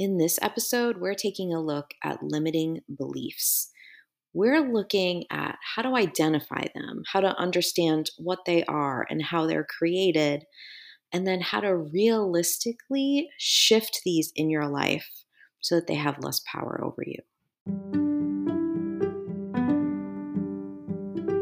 In this episode, we're taking a look at limiting beliefs. We're looking at how to identify them, how to understand what they are and how they're created, and then how to realistically shift these in your life so that they have less power over you.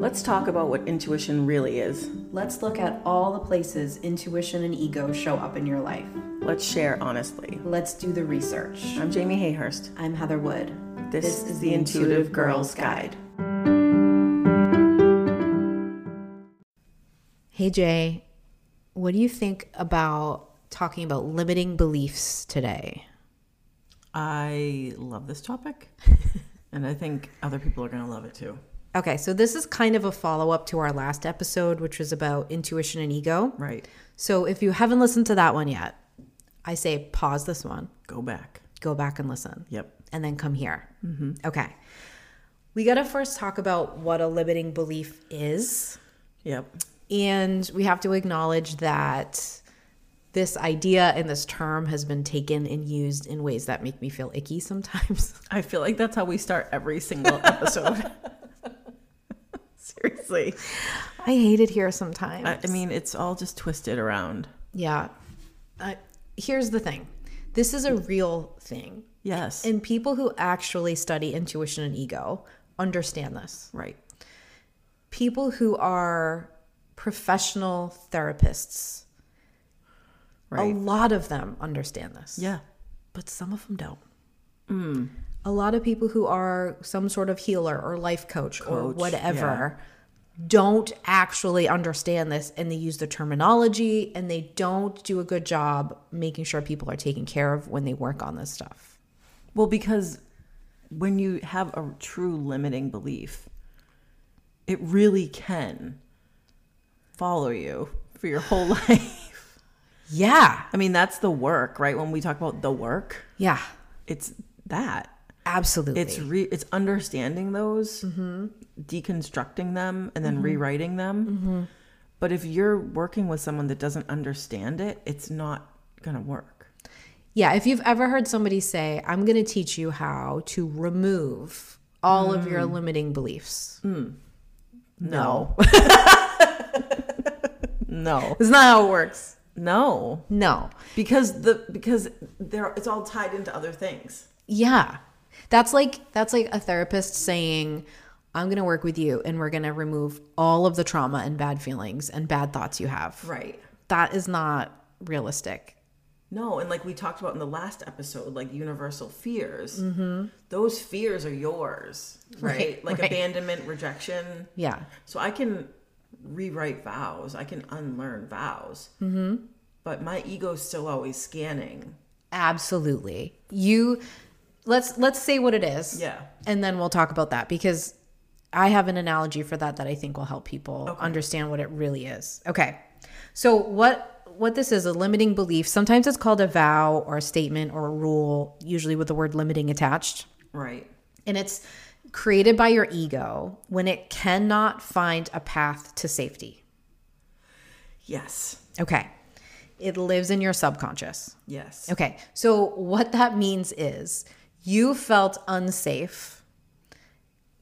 Let's talk about what intuition really is. Let's look at all the places intuition and ego show up in your life. Let's share honestly. Let's do the research. I'm Jamie Hayhurst. I'm Heather Wood. This, is the Intuitive Girls Guide. Hey Jay, what do you think about talking about limiting beliefs today? I love this topic, and I think other people are going to love it too. Okay, so this is kind of a follow up to our last episode, which was about intuition and ego. Right. So if you haven't listened to that one yet, I say pause this one, Go back. go back and listen, Yep. and then come here. Mm-hmm. Okay. We got to first talk about what a limiting belief is. Yep. And we have to acknowledge that this idea and this term has been taken and used in ways that make me feel icky sometimes. I feel like that's how we start every single episode. Seriously. I hate it here sometimes. I, I mean, it's all just twisted around. yeah. Uh, here's the thing this is a real thing. Yes. And people who actually study intuition and ego understand this. right. People who are professional therapists, right. a lot of them understand this. Yeah. but some of them don't. A lot of people who are some sort of healer or life coach, or Coach, whatever don't actually understand this and they use the terminology and they don't do a good job making sure people are taken care of when they work on this stuff. Well, because when you have a true limiting belief, it really can follow you for your whole life. Yeah. I mean, that's the work, right? When we talk about the work, Yeah. it's that. Absolutely. It's re- it's understanding those, mm-hmm. deconstructing them, and then mm-hmm. rewriting them. Mm-hmm. But if you're working with someone that doesn't understand it, it's not gonna work. Yeah, if you've ever heard somebody say, I'm going to teach you how to remove all of your mm. limiting beliefs. Mm. No. no. It's not how it works. No. No. Because the because they're it's all tied into other things. Yeah. That's like that's like a therapist saying, I'm going to work with you and we're going to remove all of the trauma and bad feelings and bad thoughts you have. Right. That is not realistic. No, and like we talked about in the last episode, like universal fears, those fears are yours, right? Right, like right. abandonment, rejection. Yeah. So I can rewrite vows, I can unlearn vows, mm-hmm. but my ego's still always scanning. Absolutely. You let's let's say what it is. Yeah. And then we'll talk about that because I have an analogy for that that I think will help people understand what it really is. Okay. So what what this is a limiting belief. Sometimes it's called a vow or a statement or a rule, usually with the word limiting attached. Right. And it's created by your ego when it cannot find a path to safety. Yes. Okay. It lives in your subconscious. Yes. Okay. So what that means is you felt unsafe,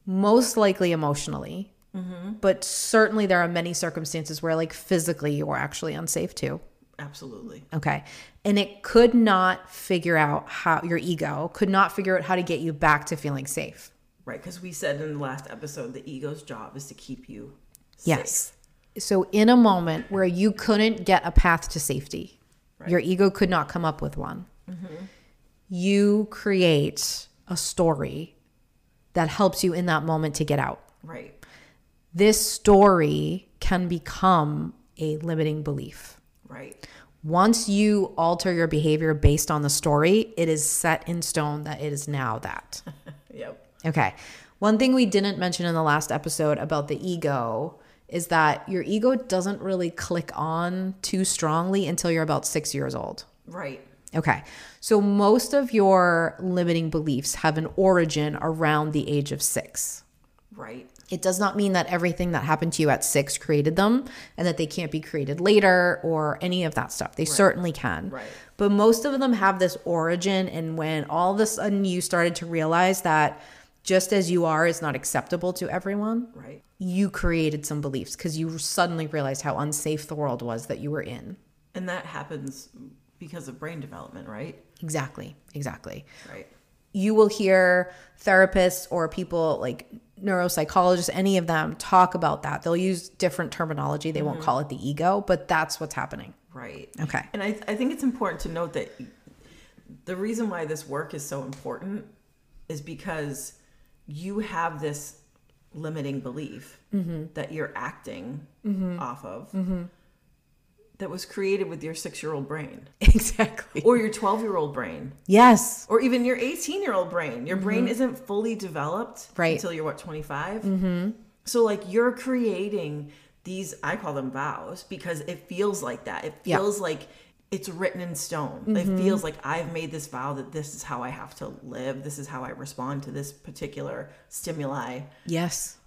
most likely emotionally, mm-hmm. but certainly there are many circumstances where, like, physically you were actually unsafe too. Absolutely. Okay. And it could not figure out how your ego could not figure out how to get you back to feeling safe. Right. Because we said in the last episode, the ego's job is to keep you safe. Yes. So, in a moment where you couldn't get a path to safety, your ego could not come up with one, mm-hmm. You create a story that helps you in that moment to get out. Right. This story can become a limiting belief. Right. Once you alter your behavior based on the story, it is set in stone that it is now that. Yep. Okay. One thing we didn't mention in the last episode about the ego is that your ego doesn't really click on too strongly until you're about six years old. Right. Okay. So most of your limiting beliefs have an origin around the age of six. Right. It does not mean that everything that happened to you at six created them and that they can't be created later or any of that stuff. They certainly can. Right. But most of them have this origin, and when all of a sudden you started to realize that just as you are is not acceptable to everyone, Right. you created some beliefs because you suddenly realized how unsafe the world was that you were in. And that happens because of brain development, right? Exactly, exactly. Right. You will hear therapists or people like neuropsychologists, any of them talk about that. They'll use different terminology. They won't mm-hmm. call it the ego, but that's what's happening. Right. Okay. And I, I think it's important to note that the reason why this work is so important is because you have this limiting belief mm-hmm. that you're acting mm-hmm. off of that was created with your six year old brain Exactly. or your 12 year old brain Yes. or even your 18 year old brain. Your brain isn't fully developed Right. until you're what 25. Mm-hmm. So like you're creating these I call them vows because it feels like that. It Yeah. feels like it's written in stone. It feels like I've made this vow that this is how I have to live. This is how I respond to this particular stimuli. Yes.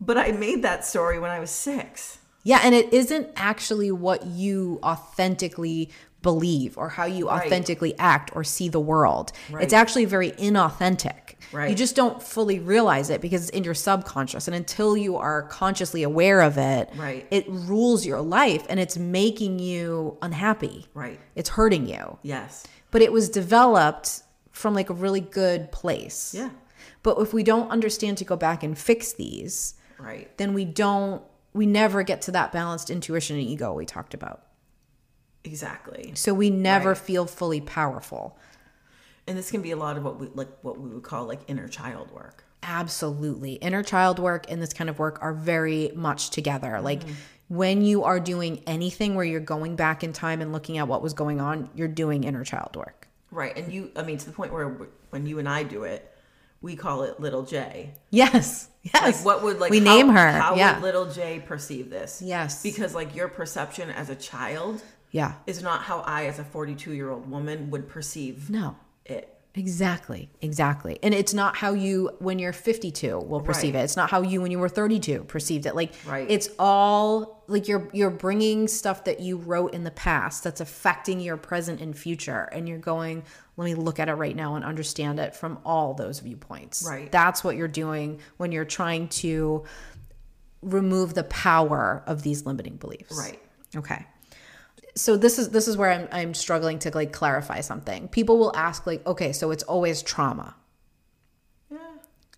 But I made that story when I was six. Yeah, and it isn't actually what you authentically believe or how you Right. authentically act or see the world. Right. It's actually very inauthentic. Right. You just don't fully realize it because it's in your subconscious. And until you are consciously aware of it, Right. it rules your life and it's making you unhappy. Right. It's hurting you. Yes. But it was developed from like a really good place. Yeah. But if we don't understand to go back and fix these, Right. then we don't we never get to that balanced intuition and ego we talked about. Exactly. So we never Right. feel fully powerful. And this can be a lot of what we like what we would call like inner child work. Absolutely. Inner child work and this kind of work are very much together. Mm-hmm. Like when you are doing anything where you're going back in time and looking at what was going on, you're doing inner child work. Right. And you, I mean, to the point where when you and I do it, we call it little J. Yes. Yes. Like, what would like we how- name her? How yeah. would little J perceive this? Yes. Because like your perception as a child yeah. is not how I, as a 42 year old woman, would perceive No. it. Exactly. Exactly. And it's not how you when you're 52 will perceive Right. it. It's not how you when you were 32 perceived it. Like Right. it's all like you're you're bringing stuff that you wrote in the past that's affecting your present and future and you're going let me look at it right now and understand it from all those viewpoints. Right. That's what you're doing when you're trying to remove the power of these limiting beliefs. Right. Okay. So this is this is where I'm I'm struggling to like clarify something. People will ask like, okay, so it's always trauma. Yeah.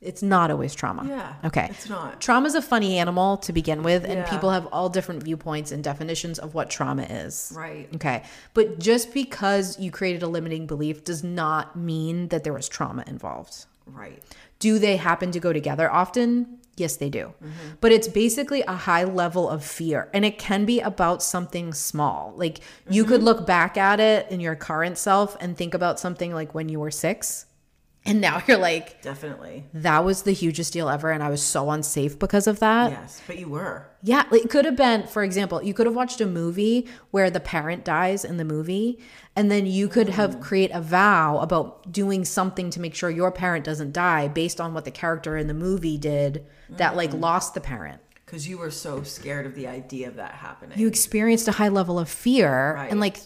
It's not always trauma. Yeah, Okay. it's not. Trauma is a funny animal to begin with, and Yeah. people have all different viewpoints and definitions of what trauma is. Right. Okay. But just because you created a limiting belief does not mean that there was trauma involved. Right. Do they happen to go together often? Yes, they do. Mm-hmm. But it's basically a high level of fear, and it can be about something small. Like you Mm-hmm. could look back at it in your current self and think about something like when you were six, and now you're like, Definitely. that was the hugest deal ever, and I was so unsafe because of that. Yes. But you were. Yeah, it could have been, for example, you could have watched a movie where the parent dies in the movie, and then you could have mm. create a vow about doing something to make sure your parent doesn't die based on what the character in the movie did that like lost the parent. Because you were so scared of the idea of that happening. You experienced a high level of fear, Right. and like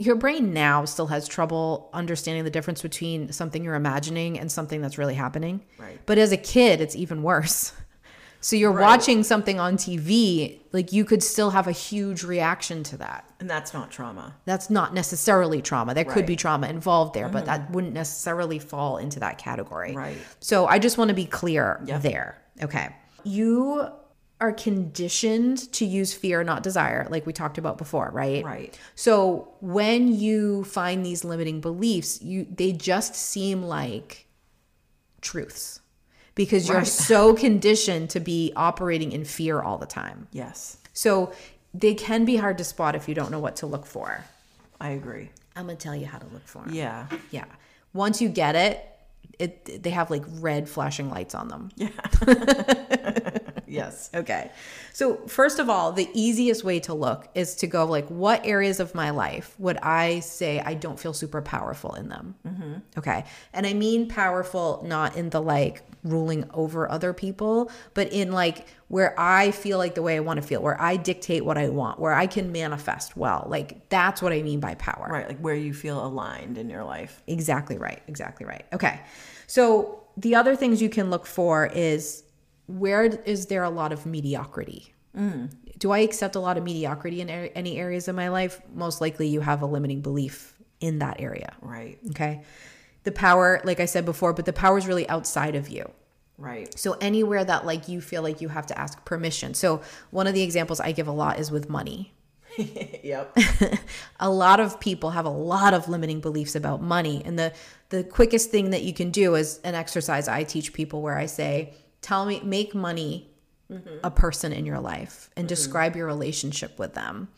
your brain now still has trouble understanding the difference between something you're imagining and something that's really happening. Right. But as a kid, it's even worse. So you're Right. watching something on TV, like you could still have a huge reaction to that. and that's not trauma. That's not necessarily trauma. There could Right. Mm-hmm. be trauma involved there, but that wouldn't necessarily fall into that category. Right. So I just want to be clear Yep. there. Okay. You are conditioned to use fear, not desire, like we talked about before, right? Right. So when you find these limiting beliefs, you they just seem like truths because you're so conditioned to be operating in fear all the time. Yes. So they can be hard to spot if you don't know what to look for. I agree. I'm gonna tell you how to look for them. Yeah. Yeah. Once you get it, it they have like red flashing lights on them. Yes. Okay. So, first of all, the easiest way to look is to go like, what areas of my life would I say I don't feel super powerful in them? Mm-hmm. Okay. And I mean powerful not in the like ruling over other people, but in like where I feel like the way I want to feel, where I dictate what I want, where I can manifest well. Like, that's what I mean by power. Right. Like where you feel aligned in your life. Exactly right. Exactly right. Okay. So the other things you can look for is where is there a lot of mediocrity? Do I accept a lot of mediocrity in any areas of my life? Most likely you have a limiting belief in that area. Right. Okay. The power, like I said before, but the power is really outside of you. Right. So anywhere that like you feel like you have to ask permission. So one of the examples I give a lot is with money yep. a lot of people have a lot of limiting beliefs about money and the the quickest thing that you can do is an exercise i teach people where i say tell me make money mm-hmm. a person in your life and mm-hmm. describe your relationship with them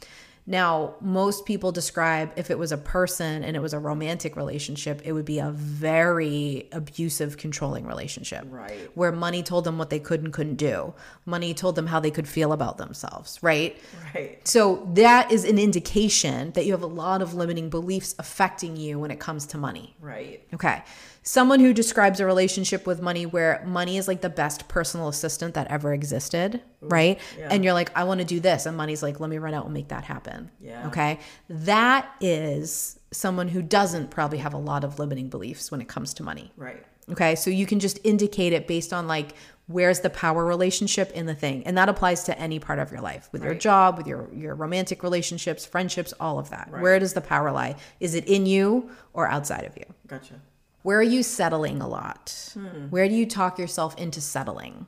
now most people describe if it was a person and it was a romantic relationship it would be a very abusive controlling relationship Right. where money told them what they could and couldn't do money told them how they could feel about themselves right Right. so that is an indication that you have a lot of limiting beliefs affecting you when it comes to money. Right. Okay. Someone who describes a relationship with money where money is like the best personal assistant that ever existed, right? yeah. And you're like, I want to do this. And money's like, let me run out and make that happen. Yeah. Okay. That is someone who doesn't probably have a lot of limiting beliefs when it comes to money. Right. Okay. So you can just indicate it based on like where's the power relationship in the thing. And that applies to any part of your life, with your job, with your your romantic relationships, friendships, all of that. Where does the power lie? Is it in you or outside of you? Gotcha. Where are you settling a lot? Hmm. Where do you talk yourself into settling?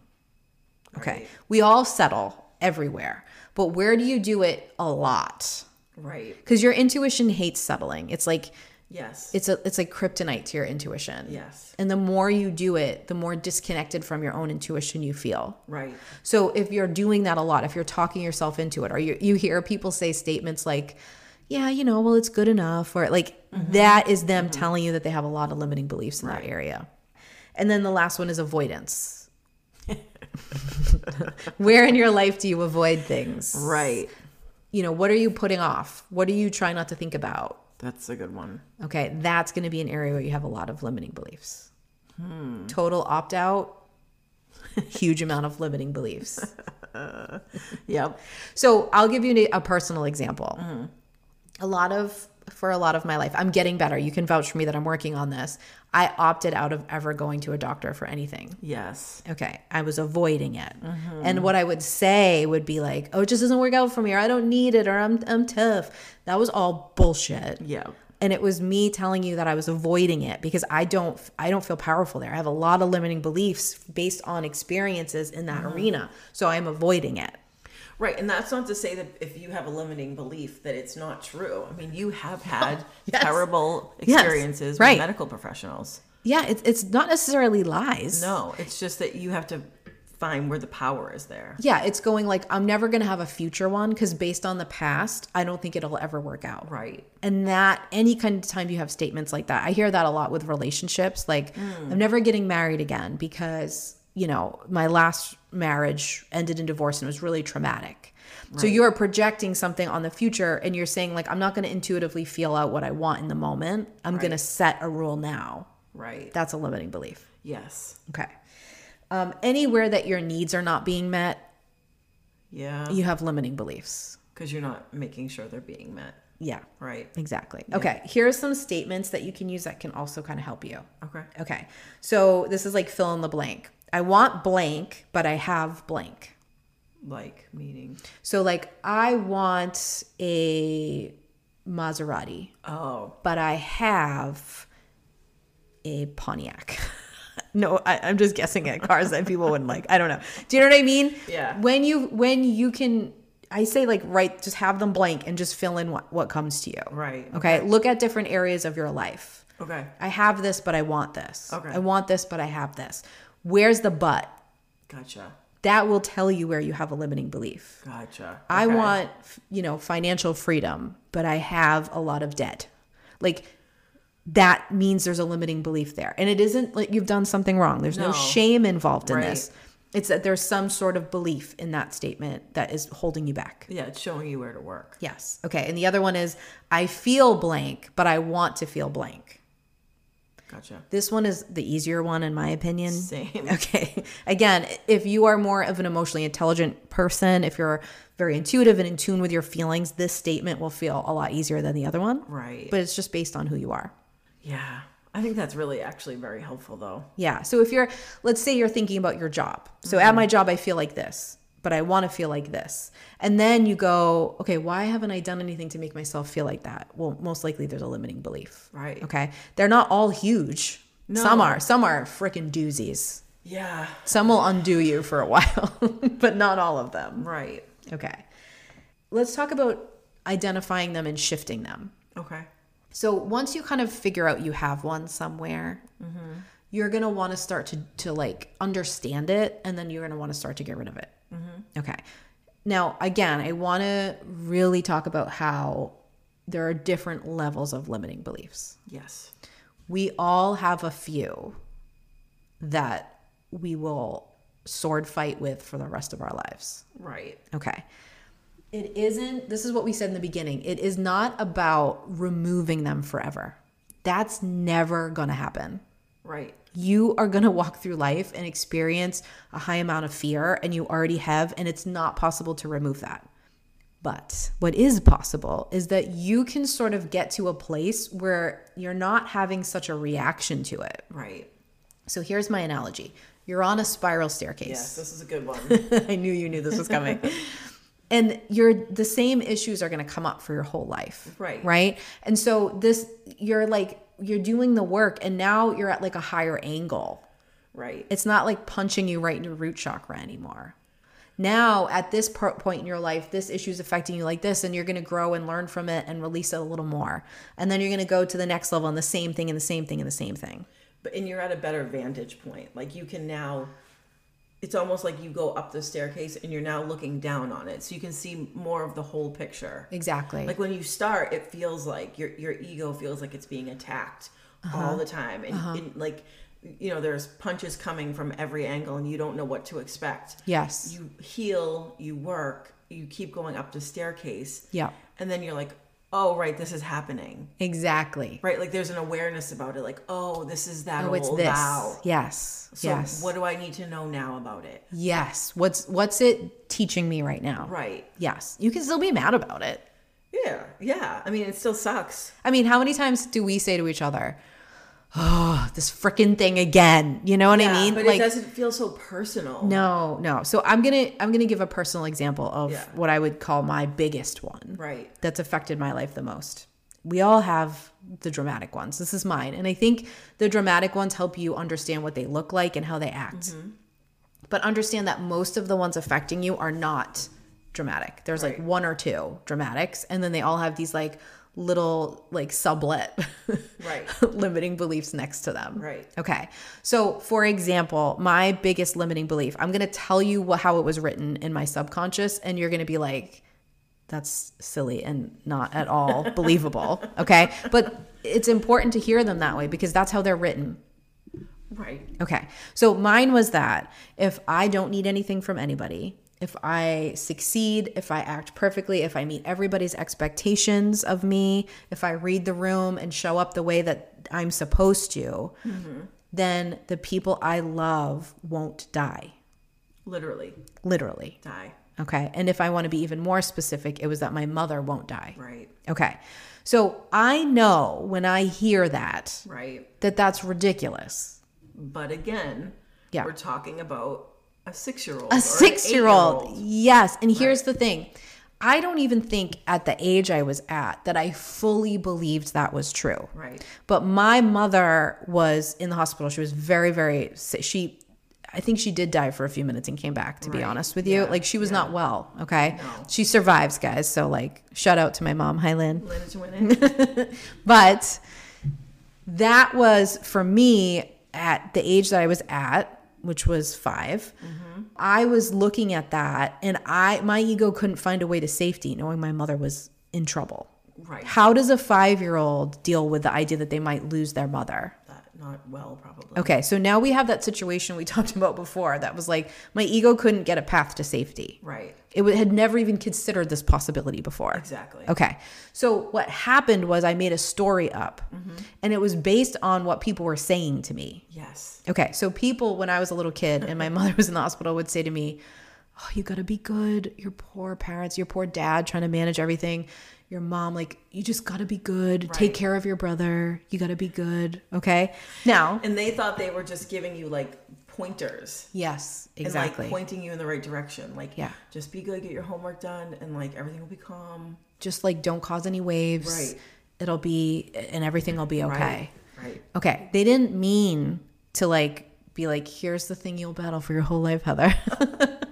Okay. Right. We all settle everywhere. But where do you do it a lot? Right. Cuz your intuition hates settling. It's like Yes. it's a it's like kryptonite to your intuition. yes. And the more you do it, the more disconnected from your own intuition you feel. Right. So if you're doing that a lot, if you're talking yourself into it, or you, you hear people say statements like, yeah, you know, well, it's good enough, or like that is them telling you that they have a lot of limiting beliefs in that area. And then the last one is avoidance. Where in your life do you avoid things? Right. You know, what are you putting off? What are you trying not to think about? That's a good one. Okay, that's going to be an area where you have a lot of limiting beliefs. Hmm. Total opt out, huge amount of limiting beliefs. Yep. So I'll give you a personal example. Mm-hmm. A lot of, for a lot of my life, I'm getting better. You can vouch for me that I'm working on this. I opted out of ever going to a doctor for anything. Yes. Okay, I was avoiding it. Mm-hmm. And what I would say would be like, "Oh, it just doesn't work out for me, or I don't need it, or I'm I'm tough." That was all bullshit. Yeah. And it was me telling you that I was avoiding it because I don't I don't feel powerful there. I have a lot of limiting beliefs based on experiences in that Mm-hmm. arena. So I'm avoiding it. Right. And that's not to say that if you have a limiting belief that it's not true. I mean, you have had terrible Yes. experiences Right. with medical professionals. Yeah, it's it's not necessarily lies. No, it's just that you have to find where the power is there. Yeah, it's going like I'm never going to have a future one because based on the past, I don't think it'll ever work out. Right. And that any kind of time you have statements like that, I hear that a lot with relationships. Like, mm. I'm never getting married again because, you know, my last marriage ended in divorce and it was really traumatic. So you're projecting something on the future and you're saying, like, I'm not going to intuitively feel out what I want in the moment. I'm going to set a rule now. Right. That's a limiting belief. yes. Okay. Um, anywhere that your needs are not being met, Yeah. you have limiting beliefs. Because you're not making sure they're being met. Yeah, Right. exactly. Okay, here are some statements that you can use that can also kind of help you. Okay. Okay, so this is like fill in the blank. I want blank, but I have blank. Like meaning. So, like, I want a Maserati, Oh. but I have a Pontiac. no, I, I'm just guessing at cars that people wouldn't like. I don't know. Do you know what I mean? Yeah. When you when you can, I say like write, just have them blank and just fill in what what comes to you. Right. Okay. Look at different areas of your life. Okay. I have this, but I want this. Okay. I want this, but I have this. Where's the but? Gotcha. That will tell you where you have a limiting belief. Gotcha. I want, you know, financial freedom, but I have a lot of debt. Like that means there's a limiting belief there. And it isn't like you've done something wrong. There's no, No. shame involved in Right. this. It's that there's some sort of belief in that statement that is holding you back. Yeah, it's showing you where to work. Yes. Okay. And the other one is I feel blank, but I want to feel blank. Gotcha. This one is the easier one, in my opinion. Same. Okay. Again, if you are more of an emotionally intelligent person, if you're very intuitive and in tune with your feelings, this statement will feel a lot easier than the other one. Right. But it's just based on who you are. Yeah. I think that's really actually very helpful though. Yeah. So if you're, let's say you're thinking about your job. So mm-hmm. at my job, I feel like this, but I want to feel like this. And then you go, okay, why haven't I done anything to make myself feel like that? Well, most likely there's a limiting belief. Right. Okay. They're not all huge. No. Some are. Some are freaking doozies. Yeah. Some will undo you for a while, but not all of them. Right. Okay. Let's talk about identifying them and shifting them. Okay. So once you kind of figure out you have one somewhere, mm-hmm. you're gonna want to start to to like understand it, and then you're gonna want to start to get rid of it. Mm-hmm. Okay. Now, again, I want to really talk about how there are different levels of limiting beliefs. Yes. We all have a few that we will sword fight with for the rest of our lives. Right. Okay. It isn't, this is what we said in the beginning. It is not about removing them forever. That's never going to happen. Right. You are going to walk through life and experience a high amount of fear, and you already have, and it's not possible to remove that. But what is possible is that you can sort of get to a place where you're not having such a reaction to it. Right. So here's my analogy you're on a spiral staircase. Yes, this is a good one. I knew you knew this was coming. and you're the same issues are going to come up for your whole life. Right. Right? And so this you're like you're doing the work and now you're at like a higher angle. right. It's not like punching you right into root chakra anymore. Now, at this point in your life, this issue is affecting you like this, and you're going to grow and learn from it and release it a little more. And then you're going to go to the next level and the same thing and the same thing and the same thing. but and you're at a better vantage point. Like you can now it's almost like you go up the staircase and you're now looking down on it. So you can see more of the whole picture. Exactly. Like when you start, it feels like your your ego feels like it's being attacked all uh-huh. the time, and, uh-huh. and like you know, there's punches coming from every angle, and you don't know what to expect. yes. You heal, you work, you keep going up the staircase, yeah. and then you're like, oh right, this is happening. Exactly. Right, like there's an awareness about it, like oh, this is that Oh, old it's this. Yes. So yes. what do I need to know now about it? Yes. What's what's it teaching me right now? Right. Yes. You can still be mad about it. Yeah, yeah. I mean, it still sucks. I mean, how many times do we say to each other, "Oh, this freaking thing again"? You know what I mean? but like, it doesn't feel so personal. No, no. So I'm going to I'm to give a personal example of Yeah. what I would call my biggest one. Right. That's affected my life the most. We all have the dramatic ones. This is mine. And I think the dramatic ones help you understand what they look like and how they act. Mm-hmm. But understand that most of the ones affecting you are not dramatic. There's like one or two dramatics and then they all have these like little like sublet Right. limiting beliefs next to them. Right. Okay. So, for example, my biggest limiting belief, I'm going to tell you what, how it was written in my subconscious, and you're going to be like, that's silly and not at all believable. Okay. But it's important to hear them that way because that's how they're written. Right. Okay. So mine was that if I don't need anything from anybody, if I succeed, if I act perfectly, if I meet everybody's expectations of me, if I read the room and show up the way that I'm supposed to, mm-hmm. then the people I love won't die. Literally Literally. die. Okay. And if I want to be even more specific, it was that my mother won't die. Right. Okay. So I know when I hear that, Right. that that's ridiculous. But again, Yeah. we're talking about a six year old. a six year old yes and here's the thing i don't even think at the age i was at that i fully believed that was true Right. but my mother was in the hospital she was very very sick she i think she did die for a few minutes and came back to be honest with you Yeah. like she was not well okay No. she survives guys so like shout out to my mom hi lynn Lynn is winning. but that was for me at the age that I was at, which was 5 mm-hmm. I was looking at that and I my ego couldn't find a way to safety knowing my mother was in trouble. right. How does a 5-year-old deal with the idea that they might lose their mother? Not well, probably. Okay, so now we have that situation we talked about before that was like my ego couldn't get a path to safety. Right. It had never even considered this possibility before. Exactly. Okay. So what happened was I made a story up mm-hmm. and it was based on what people were saying to me. Yes. Okay. So people, when I was a little kid and my mother was in the hospital, would say to me, Oh, you got to be good. Your poor parents, your poor dad trying to manage everything. Your mom, like, you just got to be good. Take care of your brother. You got to be good. Okay. Now, And they thought they were just giving you like pointers. yes, And exactly. like pointing you in the right direction. Like, Yeah. just be good, get your homework done, and like everything will be calm. just like don't cause any waves. Right. It'll be, and everything will be okay. Right. Right. Okay. They didn't mean to like be like, here's the thing you'll battle for your whole life, Heather.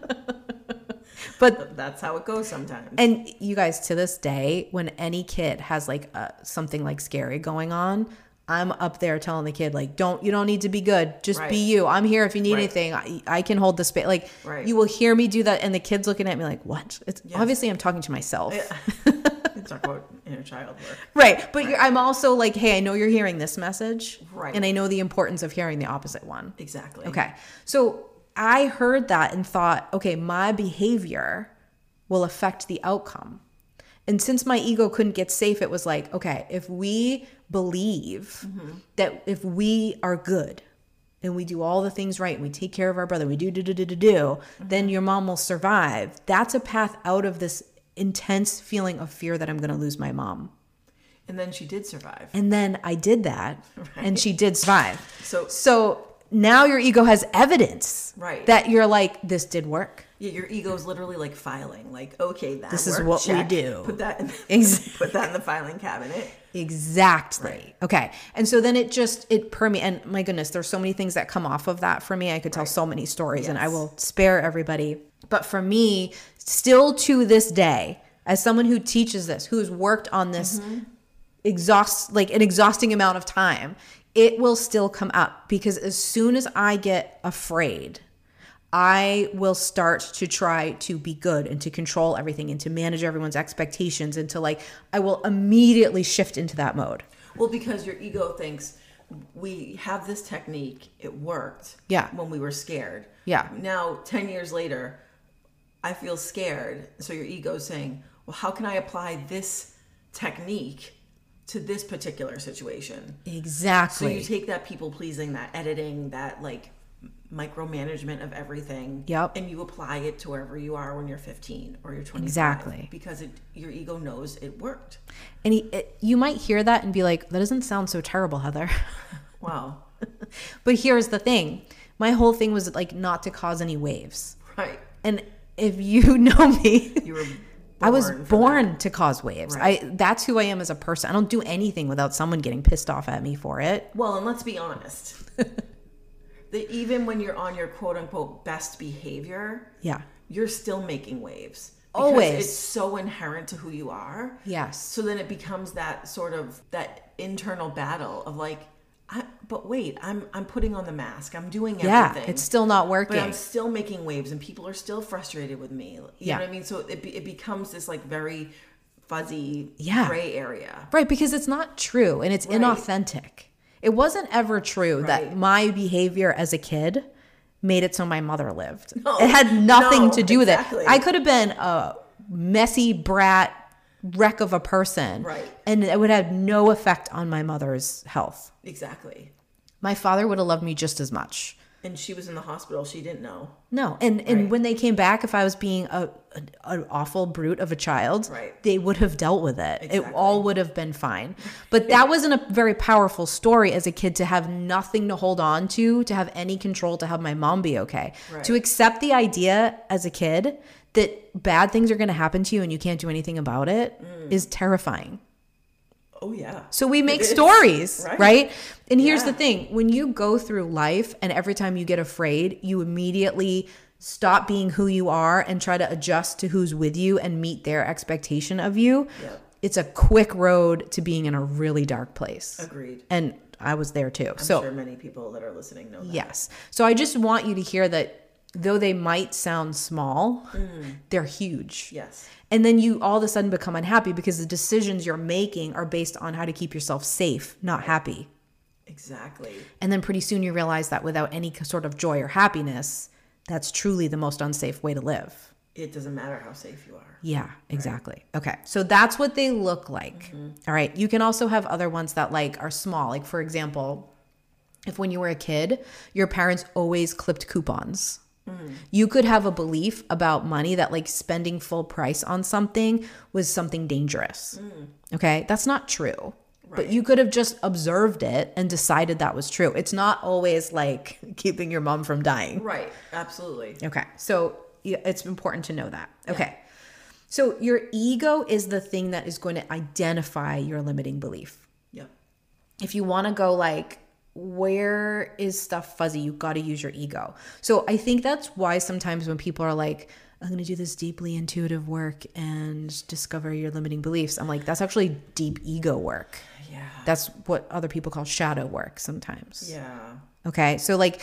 but That's how it goes sometimes. and you guys to this day, when any kid has like uh, something like scary going on, I'm up there telling the kid like, don't you don't need to be good, just Right. be you. I'm here if you need Right. anything. I, I can hold the space. Like Right. you will hear me do that, and the kid's looking at me like, what? It's obviously I'm talking to myself. Talk about inner child work. Right. But You're, I'm also like, hey, I know you're hearing this message. Right. And I know the importance of hearing the opposite one. Exactly. Okay. So I heard that and thought, okay, my behavior will affect the outcome. And since my ego couldn't get safe, it was like, okay, if we believe mm-hmm. that if we are good and we do all the things right and we take care of our brother, we do, do, do, do, do, do, mm-hmm. then your mom will survive. That's a path out of this intense feeling of fear that I'm going to lose my mom. And then she did survive. And then I did that and she did survive. So- so now your ego has evidence Right. that you're like, this did work. Yeah, your ego's literally like filing. Like, okay, that This is worked, what we do. Put that in, Ex- put that in the filing cabinet. Exactly. Okay. And so then it just it permeates. And my goodness, there's so many things that come off of that for me. I could tell so many stories, and I will spare everybody. But for me, still to this day, as someone who teaches this, who has worked on this mm-hmm. exhaust like an exhausting amount of time, it will still come up because as soon as I get afraid, I will start to try to be good and to control everything and to manage everyone's expectations and to like I will immediately shift into that mode. Well, because your ego thinks we have this technique, it worked. Yeah. When we were scared. Yeah. Now, 10 years later, I feel scared. So your ego's saying, well, how can I apply this technique to this particular situation? Exactly. So you take that people pleasing, that editing, that like micromanagement of everything. Yep. And you apply it to wherever you are when you're 15 or you're 25. Exactly. Because it, your ego knows it worked. and he, it, you might hear that and be like, that doesn't sound so terrible, Heather. Wow. but here's the thing. My whole thing was like not to cause any waves. Right. And if you know me, You were I was born to cause waves. Right. I that's who I am as a person. I don't do anything without someone getting pissed off at me for it. Well, and let's be honest. that even when you're on your quote unquote best behavior, Yeah. you're still making waves. Always. It's so inherent to who you are. Yes. So then it becomes that sort of that internal battle of like, I, but wait, I'm I'm putting on the mask. I'm doing everything. Yeah. It's still not working. but I'm still making waves, and people are still frustrated with me. You Yeah. know what I mean? So it be, it becomes this like very fuzzy Yeah. gray area. Right, because it's not true and it's inauthentic. It wasn't ever true that my behavior as a kid made it so my mother lived. No. it had nothing No, to do with exactly. it. I could have been a messy brat wreck of a person. Right. And it would have no effect on my mother's health. Exactly. My father would have loved me just as much. And she was in the hospital. She didn't know. No, and and Right. when they came back, if I was being a, an, an awful brute of a child, Right. they would have dealt with it. It all would have been fine. But that wasn't a very powerful story as a kid to have nothing to hold on to, to have any control, to have my mom be okay. Right. To accept the idea as a kid that bad things are going to happen to you and you can't do anything about it mm. is terrifying. Oh yeah. So we make stories, right? right? And here's the thing when you go through life and every time you get afraid, you immediately stop being who you are and try to adjust to who's with you and meet their expectation of you. Yep. It's a quick road to being in a really dark place. Agreed. And I was there too. I'm so, sure many people that are listening know that. yes. So I just want you to hear that though they might sound small, mm. they're huge. Yes. And then you all of a sudden become unhappy because the decisions you're making are based on how to keep yourself safe, not happy. Exactly. And then pretty soon you realize that without any sort of joy or happiness, that's truly the most unsafe way to live. It doesn't matter how safe you are. Yeah, exactly. Okay. So that's what they look like. Mm-hmm. All right. You can also have other ones that like are small. Like for example, if when you were a kid, your parents always clipped coupons. Mm. You could have a belief about money that like spending full price on something was something dangerous. Mm. Okay? That's not true. But you could have just observed it and decided that was true. It's not always like keeping your mom from dying. Right. Absolutely. Okay. So it's important to know that. Okay. So your ego is the thing that is going to identify your limiting belief. Yep. If you want to go like, where is stuff fuzzy? You've got to use your ego. So I think that's why sometimes when people are like, I'm going to do this deeply intuitive work and discover your limiting beliefs, I'm like, that's actually deep ego work. Yeah. That's what other people call shadow work sometimes. Yeah. Okay. So, like,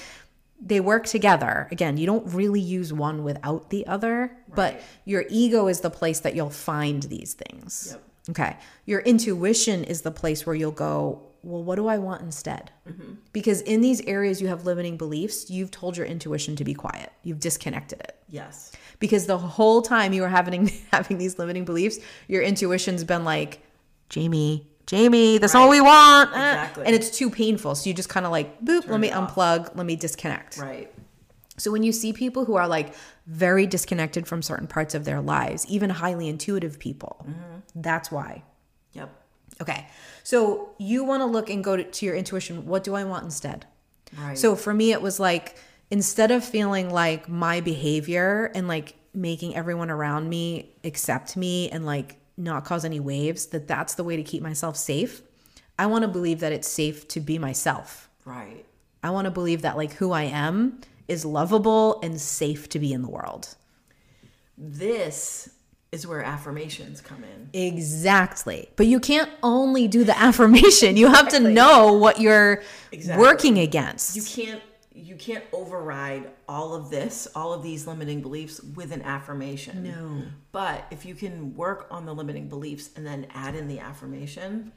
they work together. Again, you don't really use one without the other, but your ego is the place that you'll find these things. Yep. Okay. Your intuition is the place where you'll go, well, what do I want instead? Mm-hmm. Because in these areas you have limiting beliefs, you've told your intuition to be quiet. You've disconnected it. Yes. Because the whole time you were having having these limiting beliefs, your intuition's been like, Jamie, Jamie, that's all we want. eh." Exactly. And it's too painful. So you just kind of like, boop, let me unplug, let me disconnect. Right. So when you see people who are like very disconnected from certain parts of their lives, even highly intuitive people, that's why. Okay. So you want to look and go to, to your intuition. What do I want instead? Right. So for me, it was like instead of feeling like my behavior and like making everyone around me accept me and like not cause any waves, that that's the way to keep myself safe. I want to believe that it's safe to be myself. Right. I want to believe that like who I am is lovable and safe to be in the world. This is where affirmations come in. Exactly. But you can't only do the affirmation. You have to know what you're Exactly. working against. You can't you can't override all of this, all of these limiting beliefs with an affirmation. No. But if you can work on the limiting beliefs and then add in the affirmation,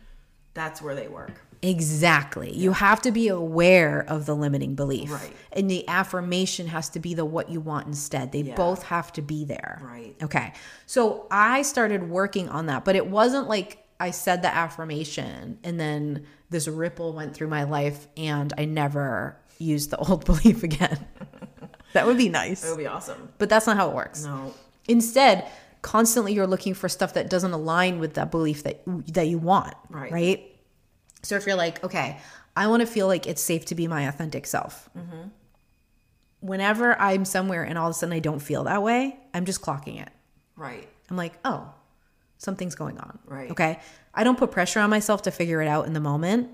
that's where they work. Exactly. You have to be aware of the limiting belief. Right. And the affirmation has to be the what you want instead. They Yeah. both have to be there. Right. Okay. So I started working on that, but it wasn't like I said the affirmation and then this ripple went through my life and I never used the old belief again. that would be nice. It would be awesome. But that's not how it works. No. Instead, constantly you're looking for stuff that doesn't align with that belief that that you want. Right. Right. So if you're like, okay, I want to feel like it's safe to be my authentic self. Mm-hmm. Whenever I'm somewhere and all of a sudden I don't feel that way, I'm just clocking it. Right. I'm like, oh, something's going on. Right. Okay. I don't put pressure on myself to figure it out in the moment.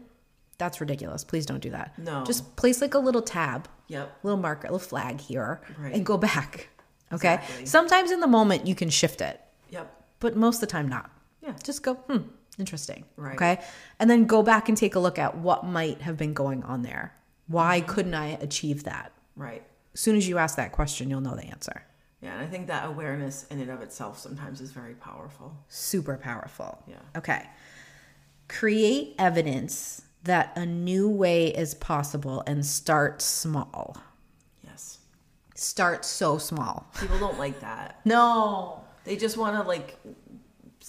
That's ridiculous. Please don't do that. No. Just place like a little tab Yep. little marker, a little flag here, Right. and go back. Okay. Exactly. Sometimes in the moment you can shift it, Yep. but most of the time not. Yeah. Just go, hmm, interesting. Right. Okay. And then go back and take a look at what might have been going on there. Why Mm-hmm. couldn't I achieve that? Right. As soon as you ask that question, you'll know the answer. Yeah, and I think that awareness in and of itself sometimes is very powerful. Super powerful. Yeah. Okay. Create evidence that a new way is possible and start small. Yes. Start so small. People don't like that. No. They just want to like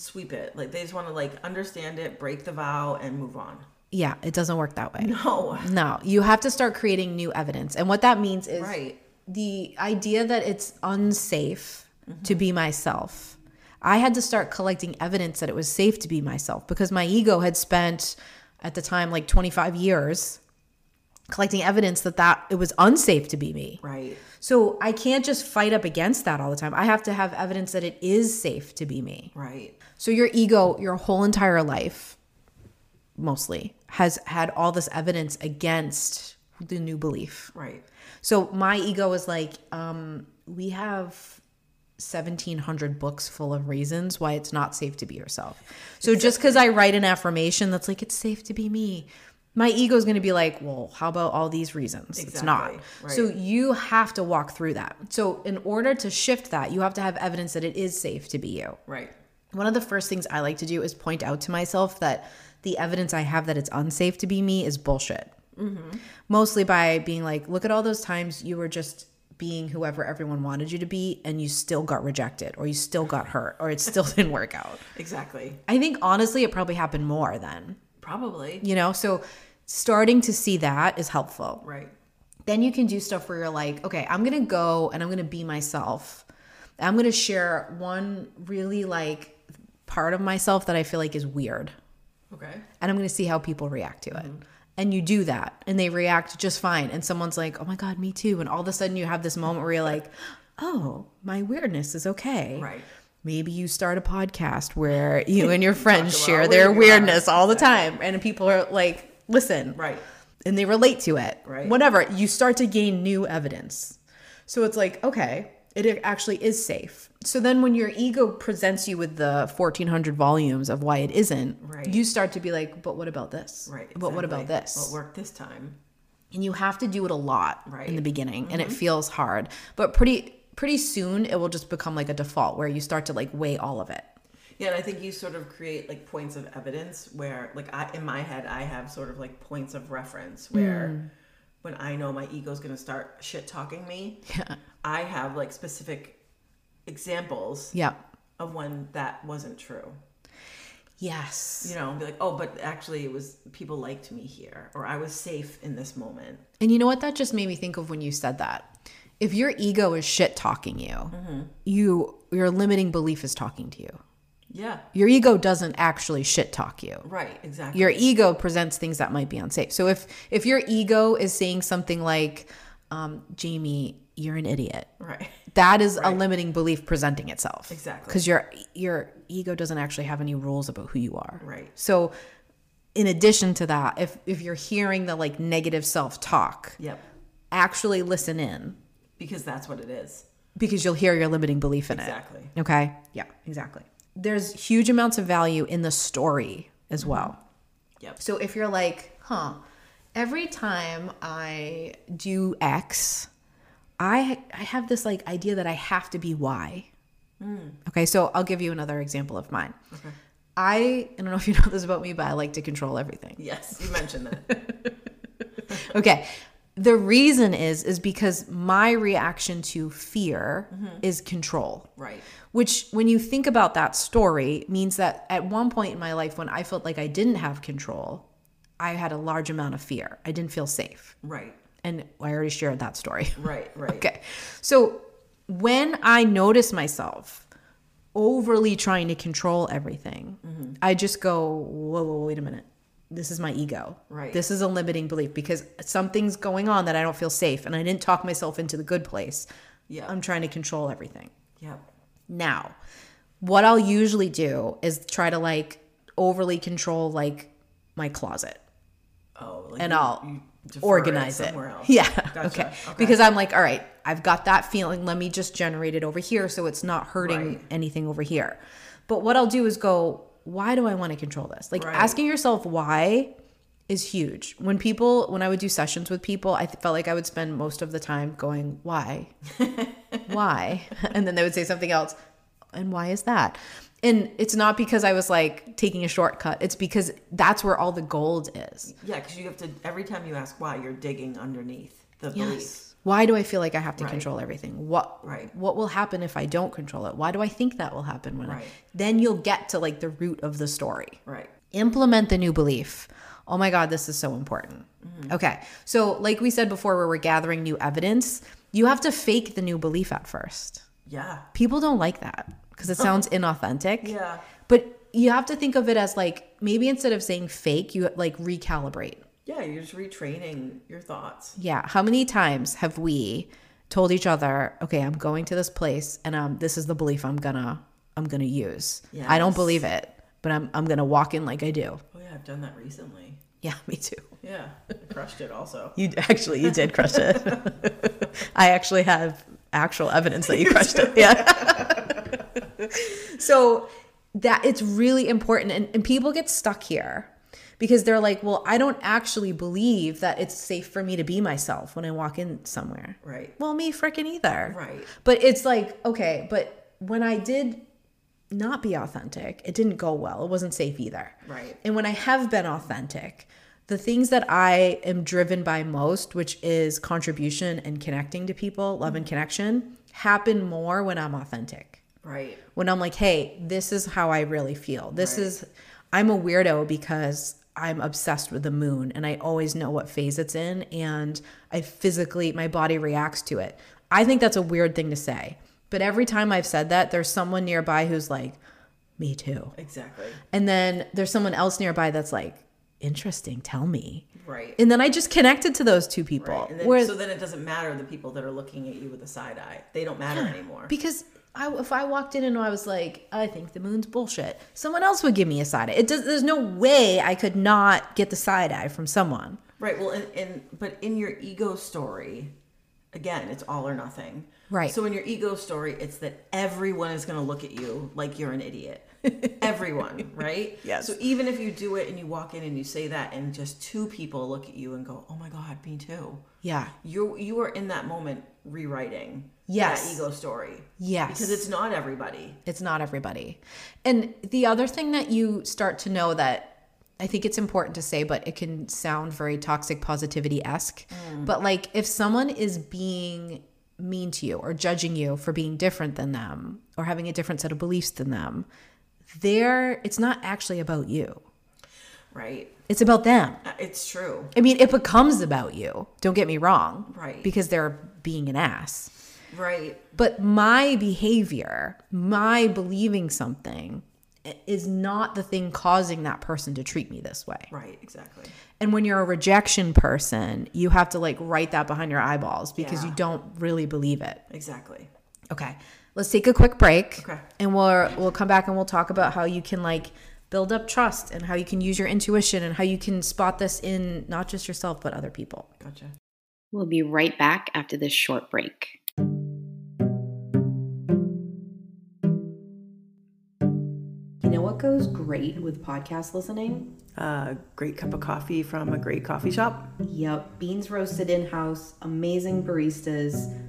sweep it. Like they just want to like understand it, break the vow and move on. Yeah, it doesn't work that way. No. No, you have to start creating new evidence. And what that means is Right. the idea that it's unsafe to be myself. I had to start collecting evidence that it was safe to be myself because my ego had spent at the time like 25 years collecting evidence that that it was unsafe to be me. Right. So I can't just fight up against that all the time. I have to have evidence that it is safe to be me. Right. So your ego, your whole entire life, mostly, has had all this evidence against the new belief. Right. So my ego is like, um, we have 1700 books full of reasons why it's not safe to be yourself. So just because I write an affirmation that's like, it's safe to be me, my ego is going to be like, well, how about all these reasons? It's not. Exactly, So you have to walk through that. So in order to shift that, you have to have evidence that it is safe to be you Right. one of the first things I like to do is point out to myself that the evidence I have that it's unsafe to be me is bullshit. Mm-hmm. Mostly by being like, look at all those times you were just being whoever everyone wanted you to be and you still got rejected or you still got hurt or it still didn't work out. Exactly. I think honestly, it probably happened more then, Probably. you know? So starting to see that is helpful Right. then you can do stuff where you're like, okay, I'm gonna go and I'm gonna be myself. I'm gonna share one really like part of myself that I feel like is weird, Okay. and I'm gonna see how people react to it. And you do that, and they react just fine. And someone's like, oh my God, me too. And all of a sudden, you have this moment where you're like, oh, my weirdness is okay. Right. Maybe you start a podcast where you and your friends share their weird you are. weirdness all the time, and people are like, listen, Right. and they relate to it. Right. Whatever. You start to gain new evidence. So it's like, okay, it actually is safe. So then when your ego presents you with the 1400 volumes of why it isn't, Right. you start to be like, but what about this? Right. But what about this? What worked this time? and you have to do it a lot Right. Mm-hmm. in the beginning and it feels hard. But pretty pretty soon it will just become like a default where you start to like weigh all of it. Yeah, and I think you sort of create like points of evidence where, like, I in my head, I have sort of like points of reference where when I know my ego's gonna start shit talking me, Yeah. I have like specific examples Yeah. of when that wasn't true. Yes. You know, be like, oh, but actually, it was people liked me here, or I was safe in this moment. And you know what that just made me think of when you said that? If your ego is shit talking you, Mm-hmm. you your limiting belief is talking to you. Yeah, Your ego doesn't actually shit talk you. right, exactly. Your ego presents things that might be unsafe. So if if your ego is saying something like, um, "Jamie, you're an idiot," right, that is a limiting belief presenting itself. Exactly. Because your your ego doesn't actually have any rules about who you are. Right. So in addition to that, if if you're hearing the like negative self talk, yep, actually listen in because that's what it is. because you'll hear your limiting belief in Exactly. it. Exactly. Okay. Yeah, exactly. There's huge amounts of value in the story as well. Yep. So if you're like, huh, every time I do X, I I have this like idea that I have to be Y. Hmm. Okay, so I'll give you another example of mine. I, I don't know if you know this about me, but I like to control everything. Yes, you mentioned that. Okay. The reason is is because my reaction to fear mm-hmm. is control. right. Which when you think about that story means that at one point in my life when I felt like I didn't have control, I had a large amount of fear. I didn't feel safe. Right. And I already shared that story. Right. Right. Okay. So when I notice myself overly trying to control everything, mm-hmm. I just go, whoa, whoa, wait a minute. This is my ego. Right. This is a limiting belief because something's going on that I don't feel safe and I didn't talk myself into the good place. Yeah. I'm trying to control everything. Yep. Now, what I'll usually do is try to like overly control like my closet Oh, like and you- I'll you organize it. somewhere else. Yeah. Gotcha. Okay. Because I'm like, all right, I've got that feeling. Let me just generate it over here so it's not hurting Right. anything over here. But what I'll do is go, why do I want to control this? Like Right. asking yourself why is huge. When people, when I would do sessions with people, I felt like I would spend most of the time going, why? why? And then they would say something else. And why is that? And it's not because I was like taking a shortcut. It's because that's where all the gold is. Yeah, because you have to every time you ask why, you're digging underneath the belief. Why do I feel like I have to Right. control everything? What Right. what will happen if I don't control it? Why do I think that will happen when I then you'll get to like the root of the story. Right. Implement the new belief. Oh my god, this is so important. Mm-hmm. Okay. So like we said before where we're gathering new evidence, you have to fake the new belief at first. Yeah. People don't like that because it sounds inauthentic. Yeah. But you have to think of it as like maybe instead of saying fake, you like recalibrate. Yeah, you're just retraining your thoughts. Yeah. How many times have we told each other, okay, I'm going to this place and um this is the belief I'm gonna I'm gonna use. I don't believe it, but I'm I'm gonna walk in like I do. Oh yeah, I've done that recently. Yeah, me too. Yeah, I crushed it also. You actually you did crush it. I actually have actual evidence that you crushed it. Yeah. so that it's really important and, and people get stuck here because they're like, well, I don't actually believe that it's safe for me to be myself when I walk in somewhere. Right. Well, me freaking either. Right. But it's like, okay, but when I did not be authentic. It didn't go well. It wasn't safe either. Right. And when I have been authentic, the things that I am driven by most, which is contribution and connecting to people, love and mm-hmm. connection, happen more when I'm authentic. Right. When I'm like, hey, this is how I really feel. This is, I'm a weirdo because I'm obsessed with the moon and I always know what phase it's in and I physically, my body reacts to it. I think that's a weird thing to say. But every time I've said that, there's someone nearby who's like, me too. Exactly. And then there's someone else nearby that's like, interesting, tell me. Right. And then I just connected to those two people. Right. And then, Whereas- so then it doesn't matter the people that are looking at you with a side eye. They don't matter anymore. because I, if I walked in and I was like, I think the moon's bullshit, someone else would give me a side eye. It does, there's no way I could not get the side eye from someone. Right. Well, and, and but in your ego story, again, it's all or nothing. Right. So in your ego story, it's that everyone is going to look at you like you're an idiot. everyone, right? Yes. So even if you do it and you walk in and you say that, and just two people look at you and go, "Oh my God, me too." Yeah. You you are in that moment rewriting Yes. that ego story. Yes. Because it's not everybody. It's not everybody. And the other thing that you start to know that I think it's important to say, but it can sound very toxic positivity esque. Mm. But like if someone is being mean to you or judging you for being different than them or having a different set of beliefs than them, they're it's not actually about you. Right. It's about them. Uh, It's true. I mean, it becomes about you. Don't get me wrong. Right. Because they're being an ass. Right. But my behavior, my believing something is not the thing causing that person to treat me this way. Right. Exactly. And when you're a rejection person, you have to like write that behind your eyeballs because Yeah. you don't really believe it. Exactly. Okay. Let's take a quick break. Okay. And we'll we'll come back and we'll talk about how you can like build up trust and how you can use your intuition and how you can spot this in not just yourself but other people. Gotcha. We'll be right back after this short break. You know what goes great with podcast listening? A great cup of coffee from a great coffee shop. Yep, beans roasted in house, amazing baristas.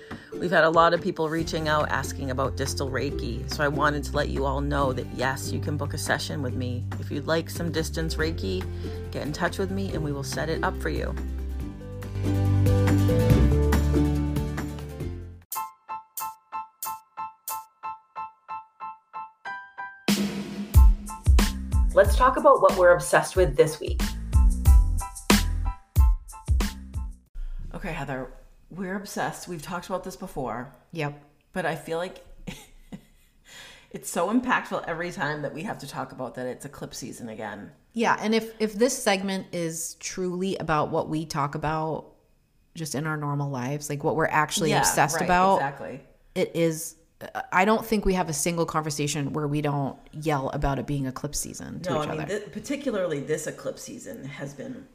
We've had a lot of people reaching out asking about distance Reiki, so I wanted to let you all know that yes, you can book a session with me. If you'd like some distance Reiki, get in touch with me and we will set it up for you. Let's talk about what we're obsessed with this week. Okay, Heather, we're obsessed. We've talked about this before, Yep. but I feel like it's so impactful every time that we have to talk about that it's eclipse season again. Yeah, and if if this segment is truly about what we talk about just in our normal lives, like what we're actually obsessed right, about, Exactly. it is uh, I don't think we have a single conversation where we don't yell about it being eclipse season to No, each I mean, other. thi- particularly this eclipse season has been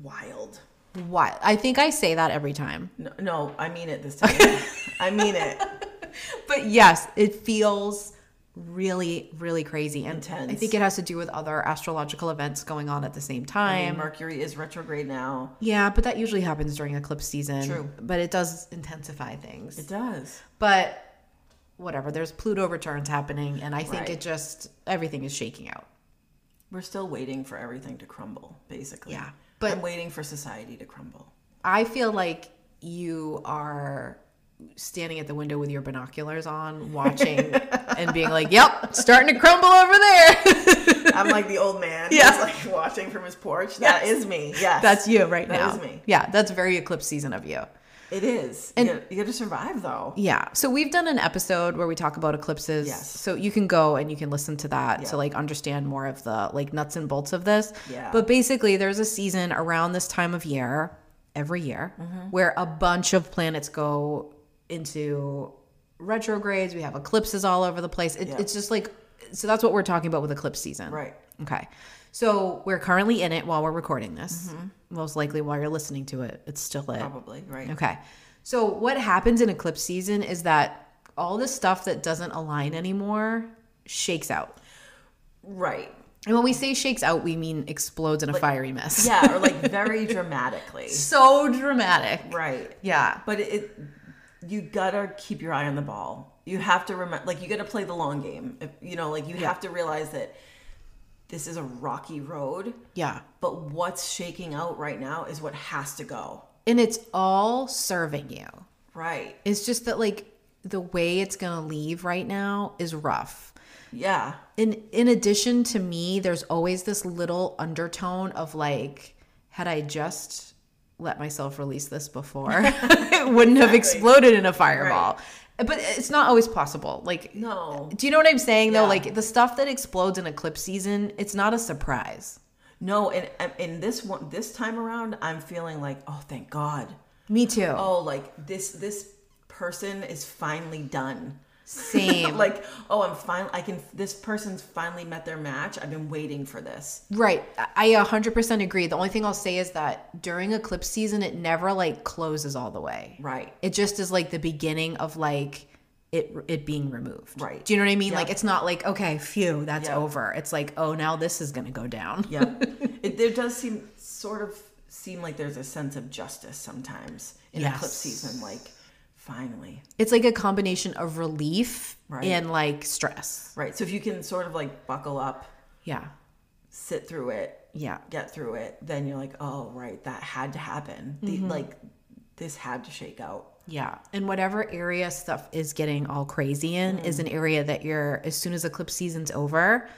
wild. Why? I think I say that every time. No, no I mean it this time. I mean it. But yes, it feels really really crazy and I think it has to do with other astrological events going on at the same I time. mean, Mercury is retrograde now. yeah, but that usually happens during eclipse season. True. But it does intensify things. It does. but whatever there's pluto returns happening and i think Right. it just everything is shaking out We're still waiting for everything to crumble, basically. Yeah, but- I'm waiting for society to crumble. i feel like you are standing at the window with your binoculars on watching and being like yep starting to crumble over there I'm like the old man. Yeah. He's like watching from his porch. That is me. Yes. that's you right That now is me. yeah that's very eclipse season of you It is. And- you, gotta, you gotta survive though. yeah so we've done an episode where we talk about eclipses Yes. so you can go and you can listen to that Yeah. to like understand more of the like nuts and bolts of this Yeah. but basically there's a season around this time of year every year Mm-hmm. where a bunch of planets go into retrogrades we have eclipses all over the place it, Yeah. it's just like so that's what we're talking about with eclipse season Right. Okay. So we're currently in it while we're recording this. Mm-hmm. Most likely while you're listening to it, it's still it. Probably, right? Okay. So what happens in eclipse season is that all the stuff that doesn't align anymore shakes out. Right. And when we say shakes out, we mean explodes in a fiery mess. Yeah, or like very dramatically. so dramatic. Right. Yeah. But it, you gotta keep your eye on the ball. You have to remember, like, you gotta play the long game. You know, like, you have to realize that this is a rocky road, Yeah. but what's shaking out right now is what has to go. And it's all serving you. Right. It's just that like the way it's going to leave right now is rough. Yeah. In in addition to me, there's always this little undertone of like had I just let myself release this before, it wouldn't have exploded in a fireball. But it's not always possible. Like No. Do you know what I'm saying though? Like the stuff that explodes in eclipse season, it's not a surprise. No, and and in this one, this time around, I'm feeling like, oh, thank God. Me too. Oh, like this, this person is finally done. Same. like, oh, I'm fine. I can. This person's finally met their match. I've been waiting for this. Right. I 100% agree. The only thing I'll say is that during eclipse season, it never like closes all the way. Right. It just is like the beginning of like it it being removed. Right. Do you know what I mean? Yeah. Like it's not like okay, phew, that's Yeah. over. It's like oh, now this is to go down. Yeah. it, there does seem sort of seem like there's a sense of justice sometimes in Yes. eclipse season. Like, finally. It's like a combination of relief Right. and like stress. Right. So if you can sort of like buckle up, Yeah. sit through it, Yeah. get through it, then you're like, oh, right, that had to happen. The, mm-hmm. like, this had to shake out. Yeah. And whatever area stuff is getting all crazy in is mm-hmm. an area that you're, as soon as eclipse season's over,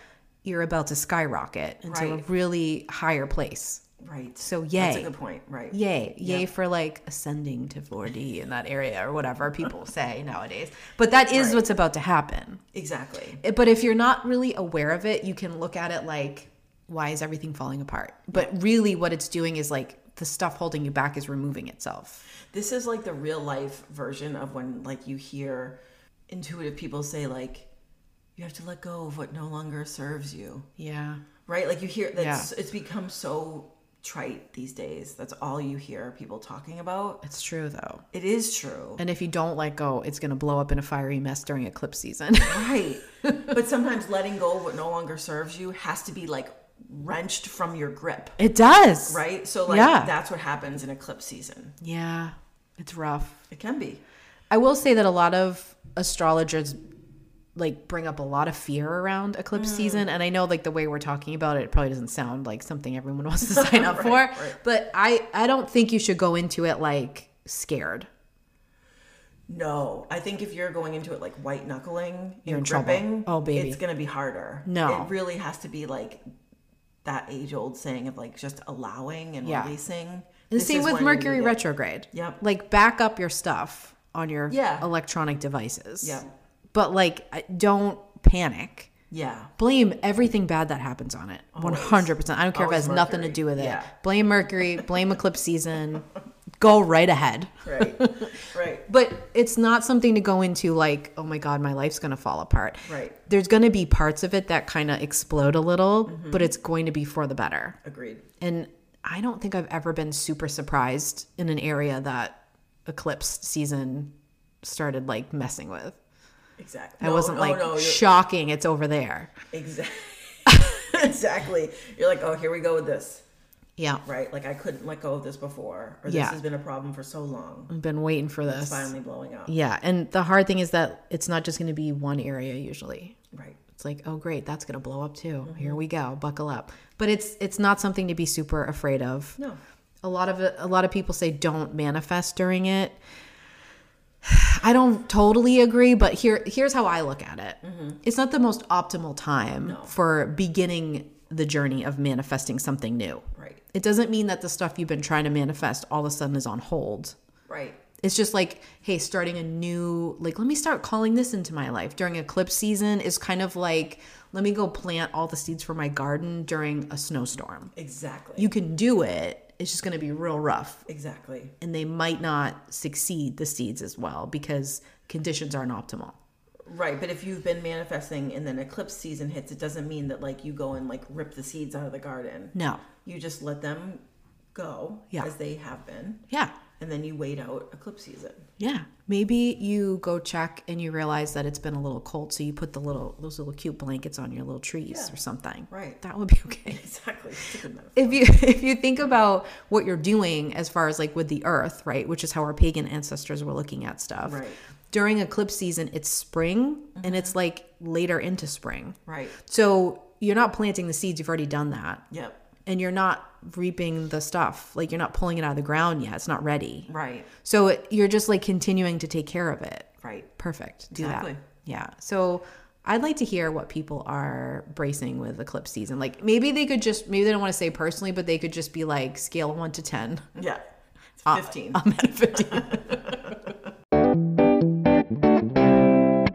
you're about to skyrocket into a really higher place. Right. So, That's a yay. good point. Right. Yay. Yay Yeah. for like ascending to 4D in that area or whatever people say nowadays. But that is Right. what's about to happen. Exactly. Eh, but if you're not really aware of it, you can look at it like, why is everything falling apart? But really, what it's doing is like the stuff holding you back is removing itself. This is like the real life version of when like you hear intuitive people say like you have to let go of what no longer serves you. Yeah. Right? Like you hear that's it's become so trite these days. That's all you hear people talking about. It's true though. It is true. And if you don't let go, it's going to blow up in a fiery mess during eclipse season. Right. but sometimes letting go of what no longer serves you has to be like wrenched from your grip. it does. Right? So like Yeah. that's what happens in eclipse season. Yeah. It's rough. It can be. I will say that a lot of astrologers like bring up a lot of fear around eclipse Mm. season and I know like the way we're talking about it, it probably doesn't sound like something everyone wants to sign up for, right. but I I don't think you should go into it like scared. No, I think if you're going into it like white knuckling You're in trouble. Oh, baby. it's gonna be harder. No. it really has to be like that age old saying of like just allowing and Yeah. releasing. And This same with Mercury retrograde. Yep. Like back up your stuff on your Yeah. electronic devices. Yep. But like don't panic. Yeah, Blame everything bad that happens on it. One hundred percent. I don't care if it Always has nothing to do with it. Yeah. Blame Mercury. Blame eclipse season. Go right ahead. right, right, But it's not something to go into like, oh my god, my life's gonna fall apart. right. There's gonna be parts of it that kind of explode a little, Mm-hmm. but it's going to be for the better. Agreed. And I don't think I've ever been super surprised in an area that eclipse season started like messing with. Exactly. I wasn't like no, shocking. It's over there. exactly. exactly. You're like, oh, here we go with this. Yeah. Right. Like I couldn't let go of this before, or this Yeah. has been a problem for so long. I've been waiting for this. It's finally blowing up. Yeah. And the hard thing is that it's not just going to be one area usually. Right. It's like, oh great, that's going to blow up too. Mm-hmm. Here we go. Buckle up. But it's it's not something to be super afraid of. No. A lot of a lot of people say don't manifest during it. I don't totally agree, but here here's how I look at it. Mm-hmm. It's not the most optimal time for beginning the journey of manifesting something new. Right. It doesn't mean that the stuff you've been trying to manifest all of a sudden is on hold. Right. It's just like, hey, starting a new, like, let me start calling this into my life during eclipse season is kind of like, let me go plant all the seeds for my garden during a snowstorm. Exactly. You can do it, it's just going to be real rough. exactly. And they might not succeed the seeds as well because conditions aren't optimal. Right, but if you've been manifesting and then eclipse season hits, it doesn't mean that like you go and like rip the seeds out of the garden. No. You just let them go Yeah. as they have been, Yeah. And then you wait out eclipse season. Yeah. Maybe you go check and you realize that it's been a little cold, so you put the little those little cute blankets on your little trees or something. Right. That would be okay. Exactly. It's a good metaphor. if you if you think about what you're doing as far as like with the earth, right, which is how our pagan ancestors were looking at stuff. Right. During eclipse season, it's spring and mm-hmm. it's like later into spring. Right. So you're not planting the seeds, you've already done that. Yep. And you're not reaping the stuff. Like you're not pulling it out of the ground yet. It's not ready. Right. So it, you're just like continuing to take care of it. Right. Perfect. Do Exactly. that. Yeah. So I'd like to hear what people are bracing with eclipse season. Like maybe they could just maybe they don't want to say personally, but they could just be like scale one to ten. Yeah. It's Uh, Fifteen. I'm at fifteen.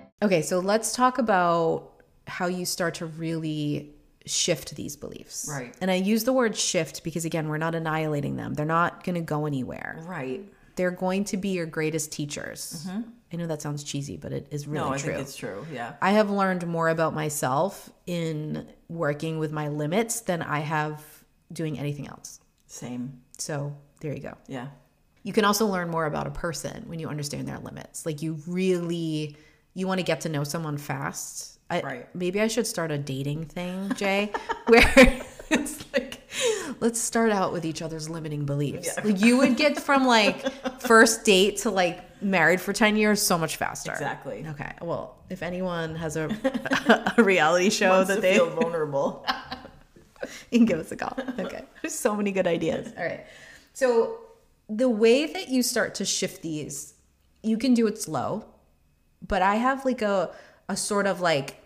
okay, so let's talk about how you start to really shift these beliefs. Right. And I use the word shift because again, we're not annihilating them. They're not going to go anywhere. right. They're going to be your greatest teachers. I know that sounds cheesy, but it is really Mm-hmm. No, I true. think it's true. Yeah. I have learned more about myself in working with my limits than I have doing anything else. Same. So there you go. Yeah. You can also learn more about a person when you understand their limits. Like you really you want to get to know someone fast. I, Right. Maybe I should start a dating thing, Jay, where it's like let's start out with each other's limiting beliefs. Like you would get from like first date to like married for 10 years so much faster. Exactly. Okay. Well, if anyone has a, a reality show Wants that they feel vulnerable. you can give us a call. Okay. There's so many good ideas. All right. So the way that you start to shift these, you can do it slow, but I have like a a sort of like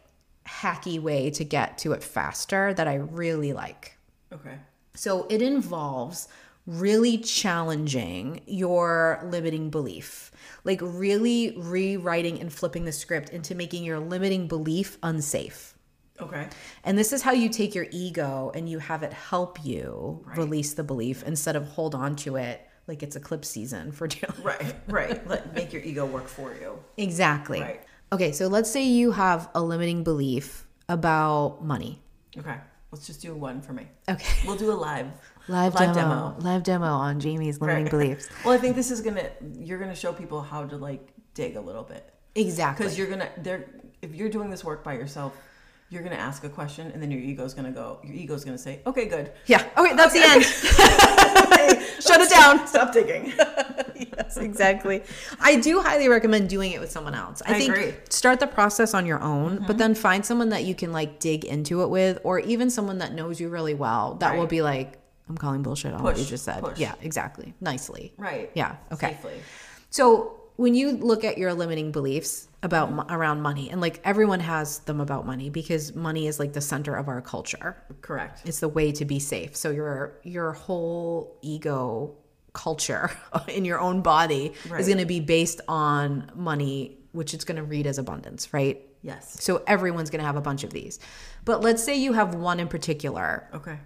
hacky way to get to it faster that I really like. okay. So it involves really challenging your limiting belief. Like really rewriting and flipping the script into making your limiting belief unsafe. Okay. And this is how you take your ego and you have it help you release the belief instead of hold on to it like it's eclipse season for dealing. Right. Right. Let make your ego work for you. Exactly. Right. Okay, so let's say you have a limiting belief about money. Okay. Let's just do one for me. Okay. We'll do a live Live, live demo, Live demo on Jamie's limiting Right. beliefs. Well, I think this is gonna you're gonna show people how to like dig a little bit Exactly. because you're gonna they're if you're doing this work by yourself, you're gonna ask a question and then your ego's gonna go. Your ego's gonna say, "Okay, good, yeah. Okay, that's the end. Shut it down. stop digging." yes, exactly. I do highly recommend doing it with someone else. I, I think agree. start the process on your own, but mm-hmm. then find someone that you can like dig into it with, or even someone that knows you really well that will be like, I'm calling bullshit on what you just said. push. Yeah, exactly. Nicely. Right. Yeah. Okay. Safely. So when you look at your limiting beliefs about around money, and like everyone has them about money because money is like the center of our culture Correct. it's the way to be safe so your your whole ego culture in your own body is going to be based on money which it's going to read as abundance right Yes. so everyone's going to have a bunch of these but let's say you have one in particular Okay.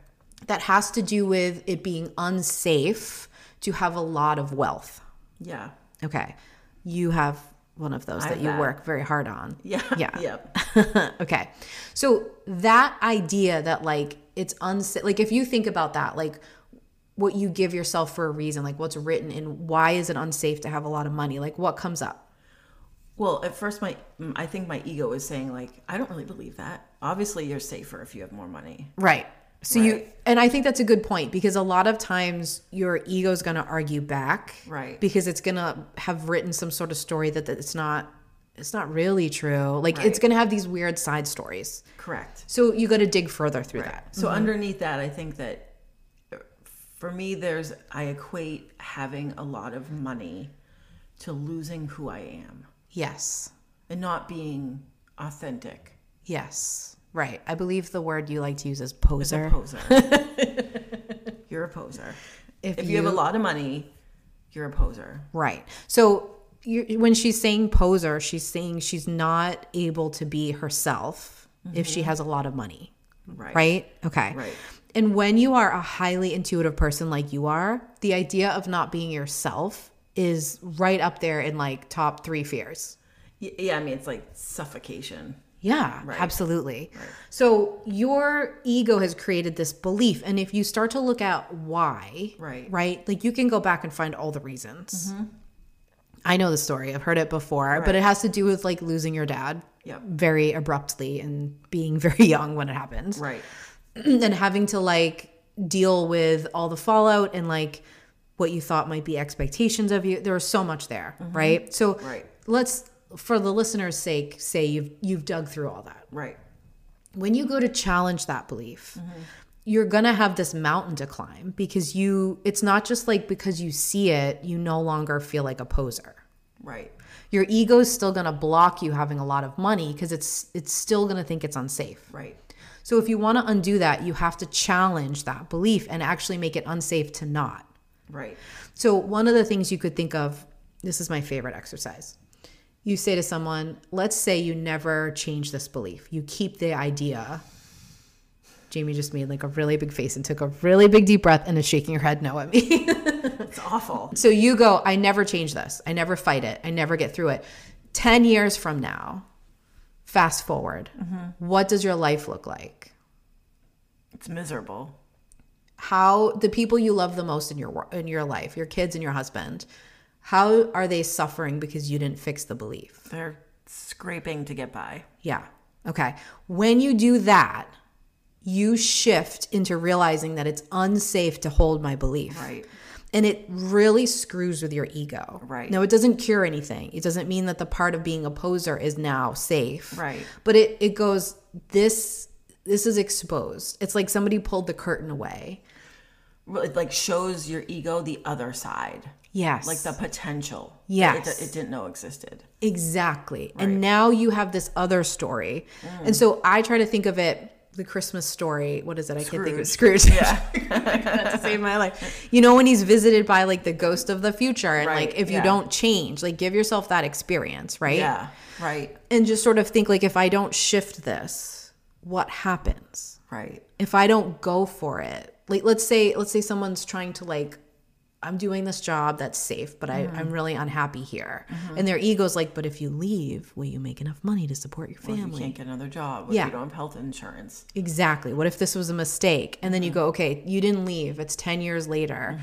that has to do with it being unsafe to have a lot of wealth Yeah. okay you have one of those I that you that. work very hard on Yeah. Yeah. Yep. okay. So that idea that like it's unsafe, like if you think about that, like what you give yourself for a reason, like what's written in why is it unsafe to have a lot of money? Like what comes up? Well, at first, my I think my ego is saying like, I don't really believe that. Obviously, you're safer if you have more money. Right. So you, and I think that's a good point because a lot of times your ego is going to argue back. Right. Because it's going to have written some sort of story that, that it's not, it's not really true. Like it's going to have these weird side stories. Correct. So you got to dig further through that. So underneath that, I think that uh, for me, there's I equate having a lot of money to losing who I am Yes. and not being authentic. Yes. Right. I believe the word you like to use is poser. poser. you're a poser. If If, you, have a lot of money, you're a poser. Right. So you, when she's saying poser, she's saying she's not able to be herself if she mm-hmm. has a lot of money. Right. Right? Okay. Right. And when you are a highly intuitive person like you are, the idea of not being yourself is right up there in like top three fears. Yeah, I mean, it's like suffocation. Yeah, Right. absolutely. So your ego has created this belief. And if you start to look at why, Right. right, like you can go back and find all the reasons. I know the story, I've heard it before, but it has to do with like losing your dad Yep. very abruptly and being very young when it happened. Right. and having to like deal with all the fallout and like what you thought might be expectations of you. There was so much there, right? So Mm-hmm. Right. let's for the listener's sake say you've you've dug through all that. Right. When you go to challenge that belief, Mm-hmm. you're going to have this mountain to climb because you it's not just like because you see it, you no longer feel like a poser Right. your ego is still going to block you having a lot of money because it's it's still going to think it's unsafe Right. so if you want to undo that you have to challenge that belief and actually make it unsafe to not Right. so one of the things you could think of this is my favorite exercise you say to someone let's say you never change this belief you keep the idea jamie just made like a really big face and took a really big deep breath and is shaking her head no at me It's awful. So you go, I never change this. I never fight it. I never get through it. 10 years from now, fast forward, mm-hmm. what does your life look like? It's miserable. How the people you love the most in your in your life, your kids and your husband, how are they suffering because you didn't fix the belief? They're scraping to get by. Yeah. Okay. When you do that, you shift into realizing that it's unsafe to hold my belief. Right. And it really screws with your ego. Right. No, it doesn't cure anything. It doesn't mean that the part of being a poser is now safe. Right. But it, it goes, this this is exposed. It's like somebody pulled the curtain away. It like shows your ego the other side. Yes. Like the potential. Yes. It, it didn't know existed. Exactly. And now you have this other story. Mm. And so I try to think of it the Christmas story. What is it? I can't think of it. Scrooge. Yeah. to save my life. You know, when he's visited by like the ghost of the future and Right, like if you don't change, like give yourself that experience, right? Yeah. Right. And just sort of think like if I don't shift this, what happens? Right. if I don't go for it, like let's say let's say someone's trying to like I'm doing this job that's safe, but I, I'm mm-hmm. really unhappy here. Mm-hmm. And their ego's like, but if you leave, will you make enough money to support your If you can't get another job, if Yeah. you don't have health insurance. Exactly. What if this was a mistake? And then you mm-hmm. go, okay, you didn't leave. It's 10 years later.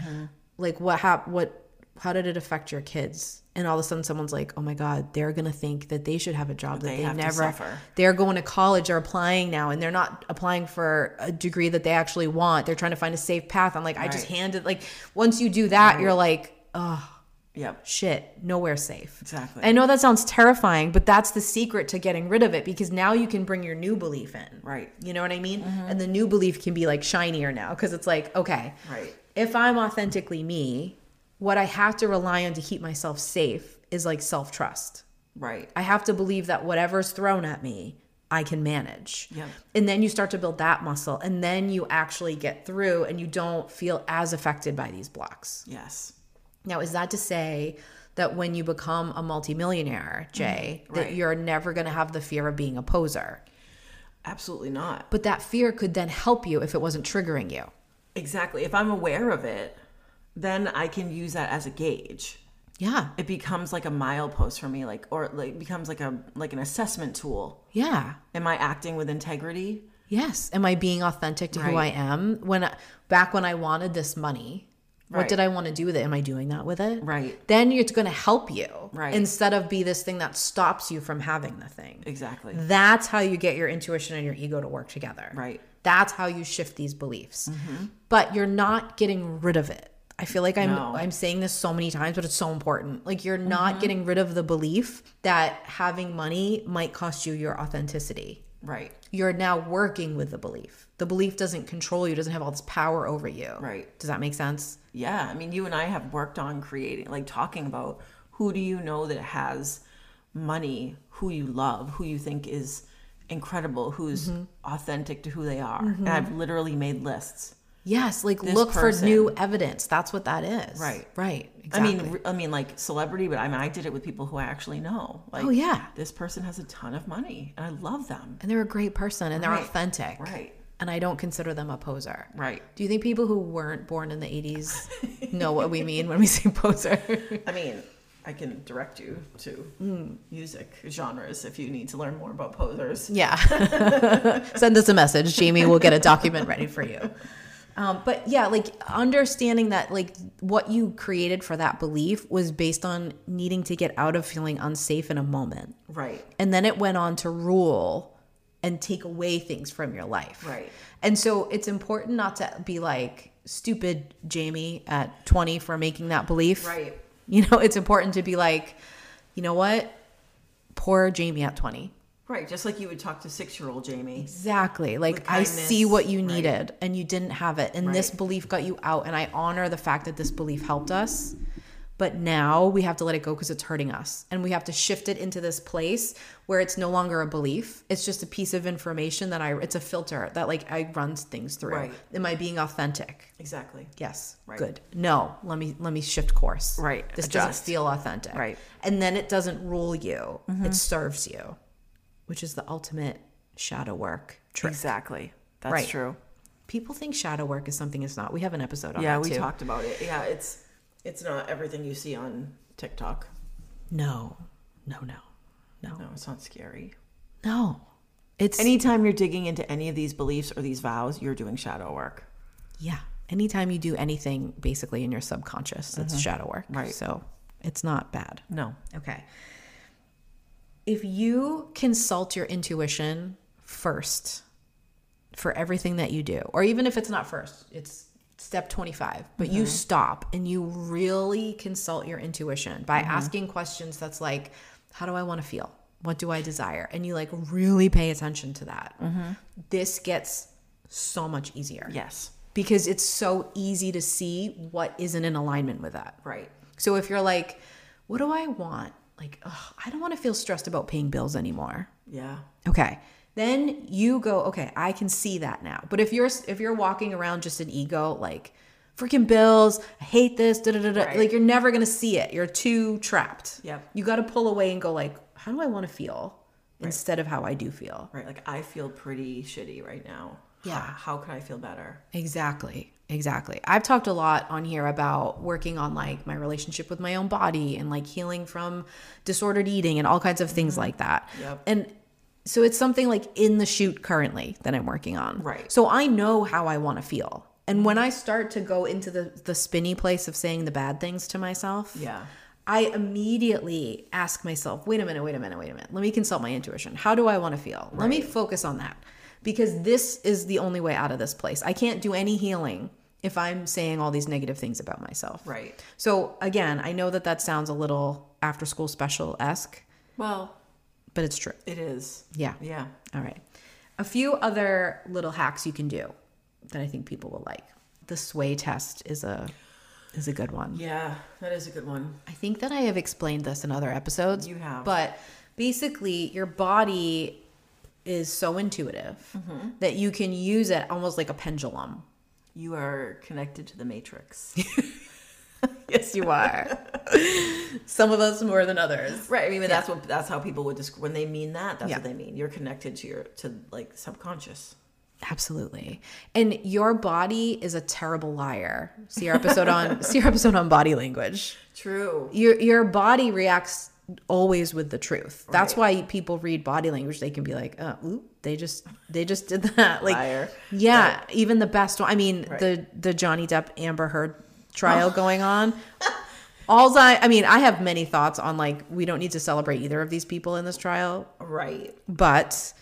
Like what hap- what how did it affect your kids? And all of a sudden someone's like, "Oh my god, they're going to think that they should have a job that they they, have to never suffer. They're going to college or applying now and they're not applying for a degree that they actually want. They're trying to find a safe path. I'm like, I just Right. handed like once you do that, you're like, "Oh, Yep. shit, nowhere safe. Exactly. I know that sounds terrifying, but that's the secret to getting rid of it because now you can bring your new belief in. Right. You know what I mean? Mm-hmm. And the new belief can be like shinier now because it's like, okay, Right. if I'm authentically me, what I have to rely on to keep myself safe is like self trust. Right. I have to believe that whatever's thrown at me, I can manage. Yep. And then you start to build that muscle, and then you actually get through and you don't feel as affected by these blocks. Yes. Now, is that to say that when you become a multimillionaire, mm-hmm. Jay, that right. you're never going to have the fear of being a poser? Absolutely not. But that fear could then help you if it wasn't triggering you. Exactly. If I'm aware of it, then I can use that as a gauge. Yeah. It becomes like a milepost for me, like or like becomes like a like an assessment tool. Yeah. Am I acting with integrity? Yes. Am I being authentic to who I am? When I, back when I wanted this money, what did I want to do with it? Am I doing that with it? Right. Then it's going to help you. Right. Instead of be this thing that stops you from having the thing. Exactly. That's how you get your intuition and your ego to work together. Right. That's how you shift these beliefs. Mm-hmm. But you're not getting rid of it. I feel like I'm No. I'm saying this so many times, but it's so important. Like you're not getting rid of the belief that having money might cost you your authenticity. Right. You're now working with the belief. The belief doesn't control you, doesn't have all this power over you. Right. Does that make sense? Yeah. I mean, you and I have worked on creating, like talking about who do you know that has money, who you love, who you think is incredible, who's Mm-hmm. authentic to who they are. And I've literally made lists. Yes, like look for new evidence. That's what that is. Right. Right. Exactly. I mean, I mean, like celebrity, but I mean, I did it with people who I actually know. Like, Oh, yeah. this person has a ton of money, and I love them. and they're a great person and they're authentic. Right. And I don't consider them a poser. Right. Do you think people who weren't born in the 80s know what we mean when we say poser? I mean, I can direct you to Hmm. music genres if you need to learn more about posers. Yeah. Send us a message. Jamie will get a document ready for you. Um, but yeah, like understanding that like what you created for that belief was based on needing to get out of feeling unsafe in a moment. Right. And then it went on to rule and take away things from your life. Right. And so it's important not to be like stupid Jamie at 20 for making that belief. Right. You know, it's important to be like, you know what? Poor Jamie at 20. Right. Just like you would talk to six year old Jamie. Exactly. Like I see what you needed and you didn't have it. And this belief got you out. And I honor the fact that this belief helped us. But now we have to let it go because it's hurting us. And we have to shift it into this place where it's no longer a belief. It's just a piece of information that I, it's a filter that like I run things through. Right. Am I being authentic? Exactly. Yes. Right. Good. No, let me, let me shift course. Right. This Adjust. doesn't feel authentic. Right. And then it doesn't rule you. It mm-hmm. serves you, which is the ultimate shadow work trick. Exactly. That's Right. true. People think shadow work is something it's not. We have an episode on Yeah, we too. talked about it. Yeah, it's it's not everything you see on TikTok. No, no, no, no, No, it's not scary. no. It's Anytime you're digging into any of these beliefs or these vows, you're doing shadow work. yeah. Anytime you do anything basically in your subconscious, it's shadow work. Mm-hmm. Right. So it's not bad. No. Okay. If you consult your intuition first for everything that you do, or even if it's not first, it's step 25, but you mm-hmm. stop and you really consult your intuition by mm-hmm. asking questions that's like, how do I want to feel? What do I desire? And you like really pay attention to that. Mm-hmm. This gets so much easier Yes. because it's so easy to see what isn't in alignment with that. Right. So if you're like, what do I want? Like, ugh, I don't want to feel stressed about paying bills anymore. Yeah. Okay. Then you go, okay, I can see that now. But if you're if you're walking around just an ego, like freaking bills, I hate this, da da da da, Right. like you're never gonna see it. You're too trapped. Yep. You got to pull away and go like, how do I want to feel instead of how I do feel? Right. Like I feel pretty shitty right now. Yeah. How, how can I feel better? Exactly. Exactly. I've talked a lot on here about working on like my relationship with my own body and like healing from disordered eating and all kinds of things mm-hmm. like that. Yep. And so it's something like in the shoot currently that I'm working on. Right. So I know how I want to feel. And when I start to go into the the spinny place of saying the bad things to myself, Yeah. I immediately ask myself, wait a minute, wait a minute, wait a minute. Let me consult my intuition. How do I want to feel? Let me focus on that. Because this is the only way out of this place. I can't do any healing if I'm saying all these negative things about myself. Right. So, again, I know that that sounds a little after school special esque, Well, but it's true. it is. Yeah. Yeah. All right. A few other little hacks you can do that I think people will like. The sway test is a is a good one. Yeah. That is a good one. I think that I have explained this in other episodes. You have. But basically, your body is so intuitive Mm-hmm. that you can use it almost like a pendulum. You are connected to the matrix. Yes, you are. Some of us more than others. right. I mean, but that's what that's how people would describe when they mean that. That's Yeah. what they mean. You're connected to your to like subconscious. Absolutely. And your body is a terrible liar. See our episode on see our episode on body language. True. Your your body reacts always with the truth. That's Right. why people read body language. They can be like, oh, oop, they just they just did that. Like Liar. Yeah, even the best one. I mean, Right. the the Johnny Depp Amber Heard trial going on. All I I mean, I have many thoughts on like we don't need to celebrate either of these people in this trial, Right. but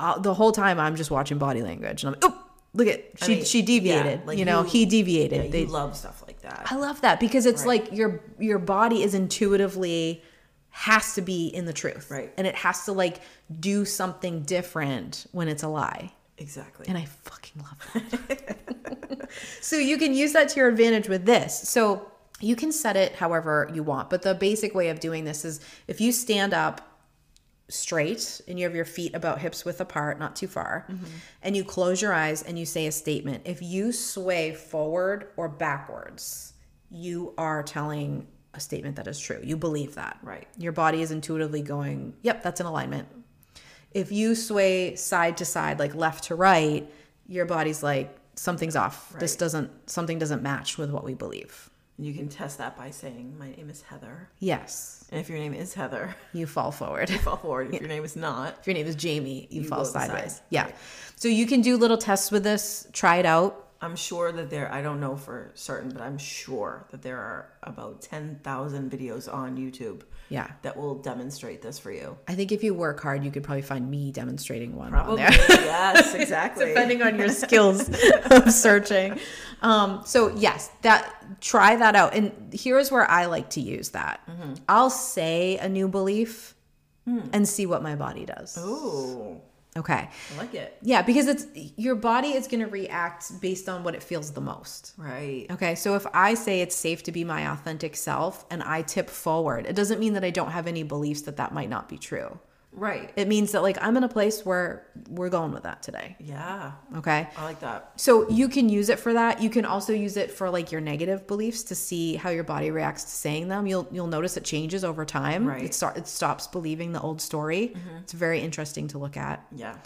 uh, the whole time I'm just watching body language and I'm like, oop, look at I she mean, she deviated. yeah, like you know, you- he deviated. Yeah, They- love stuff like that. I love that because it's Right. like your your body is intuitively has to be in the truth. Right. And it has to like do something different when it's a lie. Exactly. And I fucking love that. so you can use that to your advantage with this. So you can set it however you want, but the basic way of doing this is if you stand up straight and you have your feet about hips width apart, not too far, mm-hmm. and you close your eyes and you say a statement, if you sway forward or backwards, you are telling a statement that is true. You believe that. Right. Your body is intuitively going, yep, that's in alignment. If you sway side to side, like left to right, your body's like, something's off. This doesn't, something doesn't match with what we believe. You can test that by saying, My name is Heather. Yes. And if your name is Heather, You fall forward. you fall forward. If your name is not, If your name is Jamie, you, You fall go to the sideways. side. Yeah. Right. So you can do little tests with this, try it out. I'm sure that there, I don't know for certain, but I'm sure that there are about 10,000 videos on YouTube Yeah. that will demonstrate this for you. I think if you work hard, you could probably find me demonstrating one Probably. on there. yes, exactly. depending on your skills of searching. Um, so yes, that try that out. And here's where I like to use that. I'll say a new belief and see what my body does. Ooh, Okay. I like it. Yeah, because it's your body is going to react based on what it feels the most. Right. Okay, so if I say it's safe to be my authentic self and I tip forward, it doesn't mean that I don't have any beliefs that that might not be true. Right. It means that like I'm in a place where we're going with that today. Yeah. Okay. I like that. So you can use it for that. You can also use it for like your negative beliefs to see how your body reacts to saying them. You'll you'll notice it changes over time. Right. It start it stops believing the old story. Mm-hmm. It's very interesting to look at. Yeah.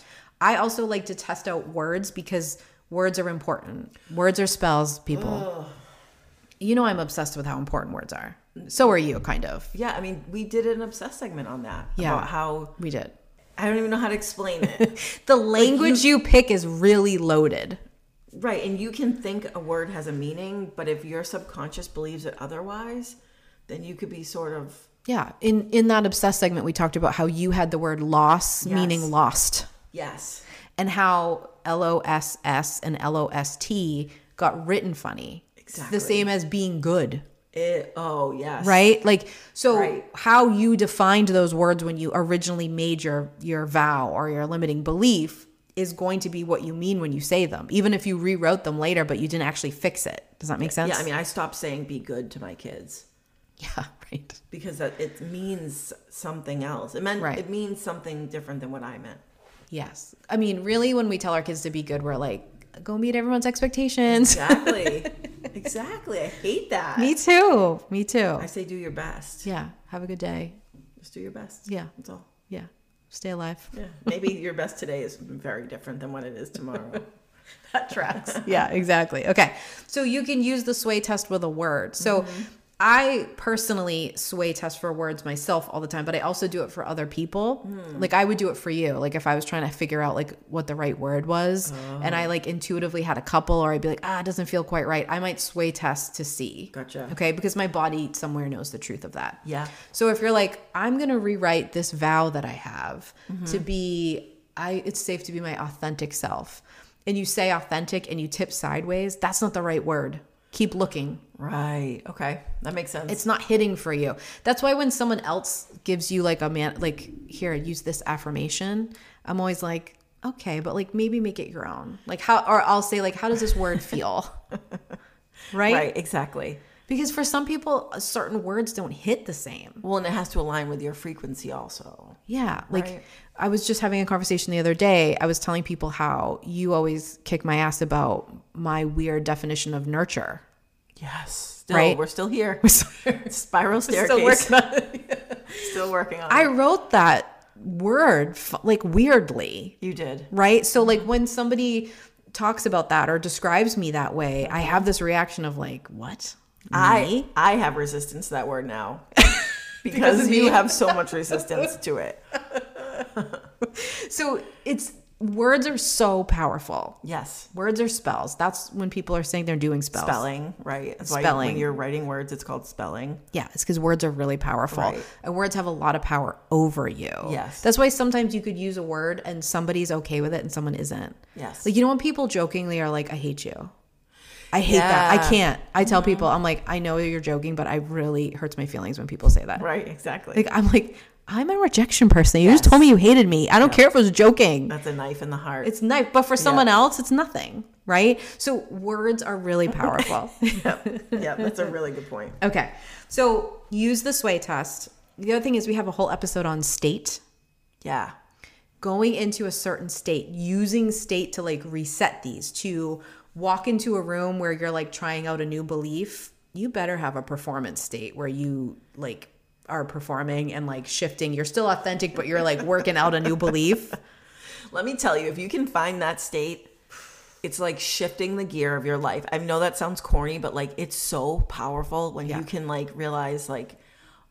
I also like to test out words because words are important. Words are spells, people. You know I'm obsessed with how important words are. So are you, kind of. Yeah. I mean, we did an obsessed segment on that. Yeah. About how, We did. I don't even know how to explain it. The language you pick is really loaded. right. And you can think a word has a meaning, but if your subconscious believes it otherwise, then you could be sort of, Yeah. In in that obsessed segment we talked about how you had the word loss Yes. meaning lost. yes. and how L O S S and L O S T got written funny. Exactly. the same as being good, It, oh, yes. right? Like so Right. how you defined those words when you originally made your your vow or your limiting belief is going to be what you mean when you say them, even if you rewrote them later but you didn't actually fix it. Does that make sense? Yeah. I mean, I stopped saying be good to my kids. yeah, right. because that it means something else. It meant Right. it means something different than what I meant. Yes. I mean, really when we tell our kids to be good, we're like go meet everyone's expectations. Exactly. exactly. I hate that. Me too. Me too. I say do your best. Yeah. Have a good day. Just do your best. Yeah. That's all. Yeah. Stay alive. Yeah. Maybe your best today is very different than what it is tomorrow. that tracks. yeah, exactly. Okay. So you can use the sway test with a word. So mm-hmm. I personally sway test for words myself all the time, but I also do it for other people. Like I would do it for you. Like if I was trying to figure out like what the right word was and I like intuitively had a couple or I'd be like, ah, it doesn't feel quite right. I might sway test to see. Gotcha. Okay. Because my body somewhere knows the truth of that. Yeah. So if you're like, I'm gonna rewrite this vow that I have to be, I it's safe to be my authentic self, and you say authentic and you tip sideways, that's not the right word. Keep looking. Right. Okay. That makes sense. It's not hitting for you. That's why when someone else gives you like a man, like here, use this affirmation. I'm always like, okay, but like maybe make it your own. Like how, or I'll say like, how does this word feel? right? right. Exactly. Because for some people, uh, certain words don't hit the same. Well, and it has to align with your frequency also. Yeah. Like Right. I was just having a conversation the other day. I was telling people how you always kick my ass about my weird definition of nurture. Yes. Still, Right. we're still here. Spiral staircase. Still working on it. Still working on I it. wrote that word like weirdly, You did. right? So like when somebody talks about that or describes me that way, I have this reaction of like, what? I? I have resistance to that word now. because of you have so much resistance to it. So it's words are so powerful. Yes. Words are spells. That's when people are saying they're doing spells. Spelling, right? That's why Spelling. when you're writing words, it's called spelling. Yeah, it's because words are really powerful. Right. And words have a lot of power over you. Yes. That's why sometimes you could use a word and somebody's okay with it and someone isn't. Yes. Like, you know, when people jokingly are like, I hate you. I hate that. I Mm-hmm. can't. I tell people, I'm like, I know you're joking, but I really hurts my feelings when people say that. Right, exactly. Like, I'm like, I'm a rejection person. You just told me you hated me. I don't care if it was joking. That's a knife in the heart. It's knife, but for someone else, it's nothing, right? So words are really powerful. yeah, that's a really good point. Okay. So use the sway test. The other thing is we have a whole episode on state. Yeah. Going into a certain state, using state to like reset these, to walk into a room where you're like trying out a new belief, you better have a performance state where you like are performing and like shifting. You're still authentic, but you're like working out a new belief. Let me tell you, if you can find that state, it's like shifting the gear of your life. I know that sounds corny, but like it's so powerful when you can like realize like,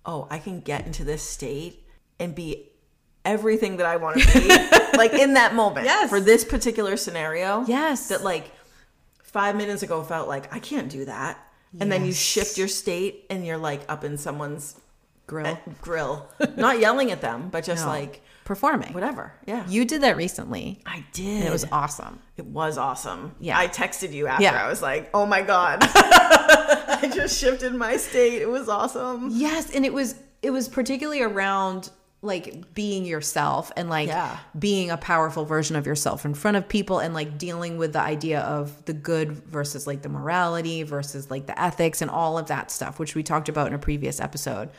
oh, I can get into this state and be everything that I want to be like in that moment. Yes. For this particular scenario. Yes. That like five minutes ago felt like I can't do that. And then you shift your state and you're like up in someone's Grill. Eh, grill. Not yelling at them, but just No. like Performing. whatever. Yeah. You did that recently. I did. It was awesome. It was awesome. Yeah. I texted you after. Yeah. I was like, oh my God. I just shifted my state. It was awesome. Yes, and it was it was particularly around like being yourself and like Yeah. being a powerful version of yourself in front of people and like dealing with the idea of the good versus like the morality versus like the ethics and all of that stuff which we talked about in a previous episode.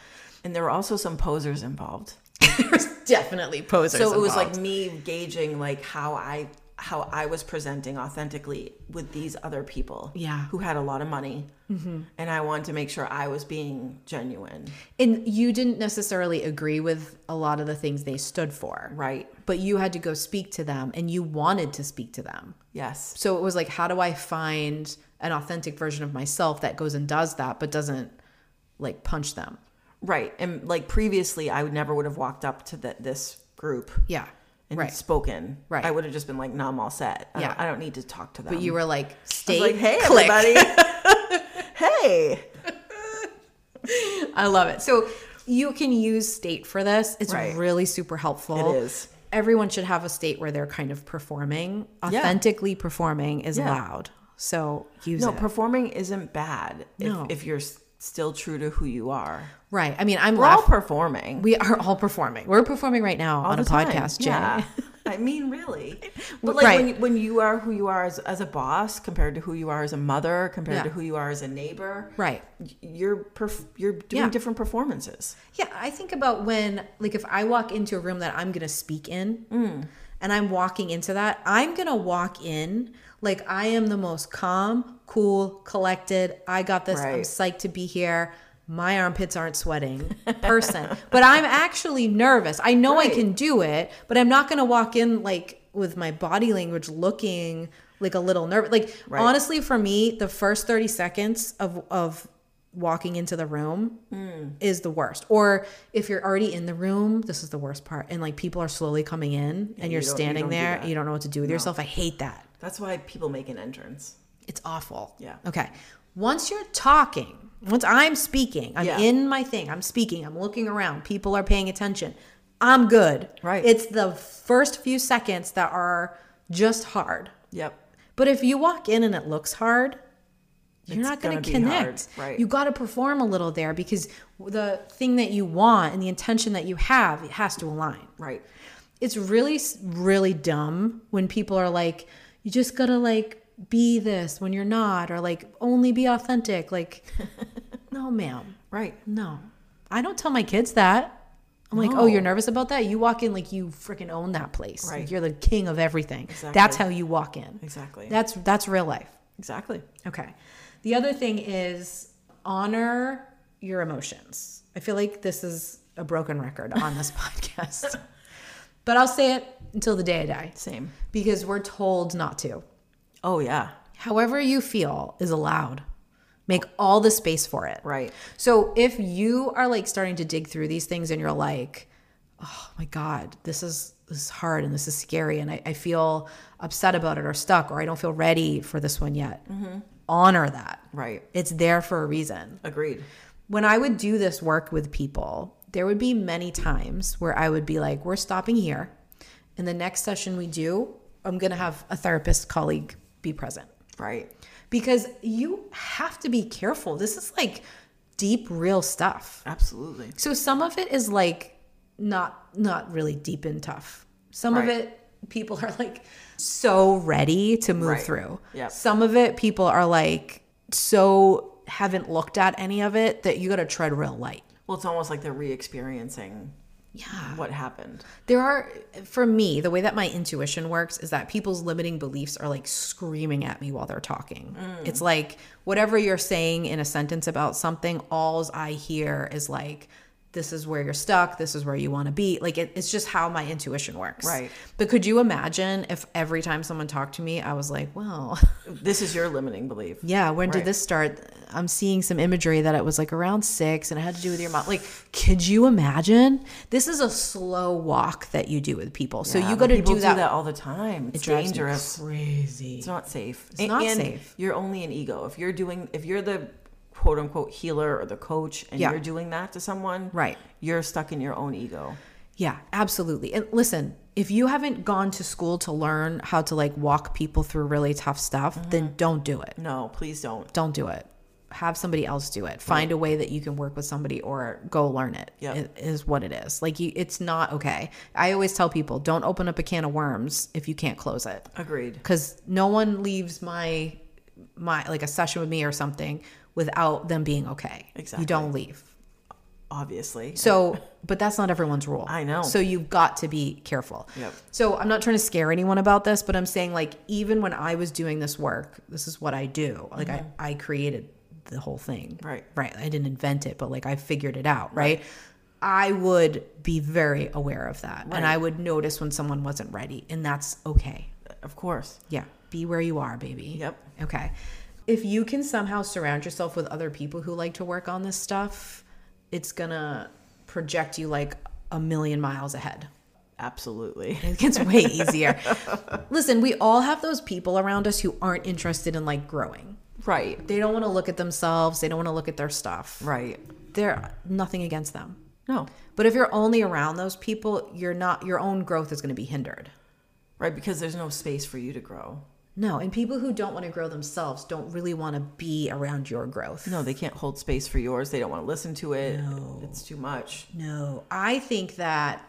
And there were also some posers involved. There's definitely posers. So it was like me gauging like how I how I was presenting authentically with these other people. Yeah. Who had a lot of money. Mm-hmm. And I wanted to make sure I was being genuine. and you didn't necessarily agree with a lot of the things they stood for. Right. But you had to go speak to them and you wanted to speak to them. Yes. So it was like, how do I find an authentic version of myself that goes and does that, but doesn't like punch them? Right. And like previously I would never would have walked up to the, this group Yeah. and right. spoken. Right. I would have just been like, no, I'm all set. I, Yeah. don't, I don't need to talk to them. But you were like, stay, like, hey, click. everybody. hey. I love it. So you can use state for this. It's Right. really super helpful. It is. Everyone should have a state where they're kind of performing. Authentically performing is Yeah. loud. So use No, it. performing isn't bad No. if, if you're still true to who you are. right. I mean, I'm We're all performing. we are all performing. We're performing right now all on a time. podcast, Jay. Yeah. I mean, really. But like Right. when, you, when you are who you are as, as a boss compared to who you are as a mother, compared Yeah. to who you are as a neighbor, Right. you're perf- you're doing Yeah. different performances. Yeah, I think about when, like, if I walk into a room that I'm going to speak in mm. and I'm walking into that, I'm going to walk in like I am the most calm, cool, collected. I got this. I'm psyched to be here. My armpits aren't sweating person. but I'm actually nervous. I know I can do it, but I'm not going to walk in like with my body language looking like a little nervous. Like, Right. honestly, for me, the first 30 seconds of, of, walking into the room hmm. is the worst. Or if you're already in the room, this is the worst part. And like people are slowly coming in and you're you you standing don't there, and you don't know what to do with yourself. I hate that. That's why people make an entrance. It's awful. Yeah. Okay. Once you're talking, once I'm speaking, I'm Yeah. in my thing, I'm speaking, I'm looking around, people are paying attention. I'm good. Right. It's the first few seconds that are just hard. Yep. But if you walk in and it looks hard, you're It's not going to be hard, connect. right. You got to perform a little there because the thing that you want and the intention that you have, it has to align. Right. It's really, really dumb when people are like, you just got to like be this when you're not, or like only be authentic. Like, no, ma'am. Right. No. I don't tell my kids that. I'm like, oh, you're nervous about that? You walk in like you freaking own that place. Like Right. you're the king of everything. Exactly. That's how you walk in. Exactly. That's that's real life. exactly. Okay. The other thing is honor your emotions. I feel like this is a broken record on this podcast. But I'll say it until the day I die Same. because we're told not to. Oh yeah. However you feel is allowed. Make all the space for it. Right. So if you are like starting to dig through these things and you're like, oh my God, this is this is hard and this is scary and I, I feel upset about it or stuck or I don't feel ready for this one yet. Mm-hmm. Honor that. Right. It's there for a reason. Agreed. When I would do this work with people, there would be many times where I would be like, we're stopping here. In the next session we do, I'm going to have a therapist colleague be present Right. because you have to be careful. This is like deep, real stuff. Absolutely. So some of it is like not not really deep and tough. Some of it people are like so ready to move Right. through. Yep. Some of it people are like so haven't looked at any of it that you got to tread real light. Well, it's almost like they're re-experiencing Yeah. what happened. There are, for me, the way that my intuition works is that people's limiting beliefs are like screaming at me while they're talking. Mm. It's like whatever you're saying in a sentence about something, alls I hear is like, this is where you're stuck. This is where you want to be. Like it, it's just how my intuition works. Right. But could you imagine if every time someone talked to me, I was like, well, This is your limiting belief. yeah, when Right. did this start? I'm seeing some imagery that it was like around six and it had to do with your mom. Like, could you imagine? This is a slow walk that you do with people. So you got to people do that. all the time. It's me dangerous. crazy. It's not safe. It's not safe. You're only an ego. If you're doing, if you're the quote unquote healer or the coach, and Yeah. you're doing that to someone, Right. You're stuck in your own ego. Yeah, absolutely. And listen, if you haven't gone to school to learn how to like walk people through really tough stuff, Mm-hmm. then don't do it. No, please don't. Don't do it. Have somebody else do it. Find a way that you can work with somebody or go learn it. Yep. It Is what it is. Like you it's not okay. I always tell people, don't open up a can of worms if you can't close it. Agreed. Cuz no one leaves my my like a session with me or something without them being okay. Exactly. You don't leave. Obviously. So, but that's not everyone's rule. I know. So you've got to be careful. Yep. So I'm not trying to scare anyone about this, but I'm saying like even when I was doing this work, this is what I do. Like I, I created the whole thing. Mm-hmm. Right. Right. I didn't invent it, but like I figured it out. Right. I would be very aware of that. And I would notice when someone wasn't ready. And that's okay. Of course. Yeah. Be where you are, baby. Yep. Okay. If you can somehow surround yourself with other people who like to work on this stuff, it's to project you like a million miles ahead. Absolutely. It gets way easier. Listen, we all have those people around us who aren't interested in like growing. Right. They don't want to look at themselves, they don't want to look at their stuff. Right. They're nothing against them. No. But if you're only around those people, you're not your own growth is going to be hindered. Right. Because there's no space for you to grow. No, and people who don't want to grow themselves don't really want to be around your growth. No, they can't hold space for yours. They don't want to listen to it. It's too much. No, I think that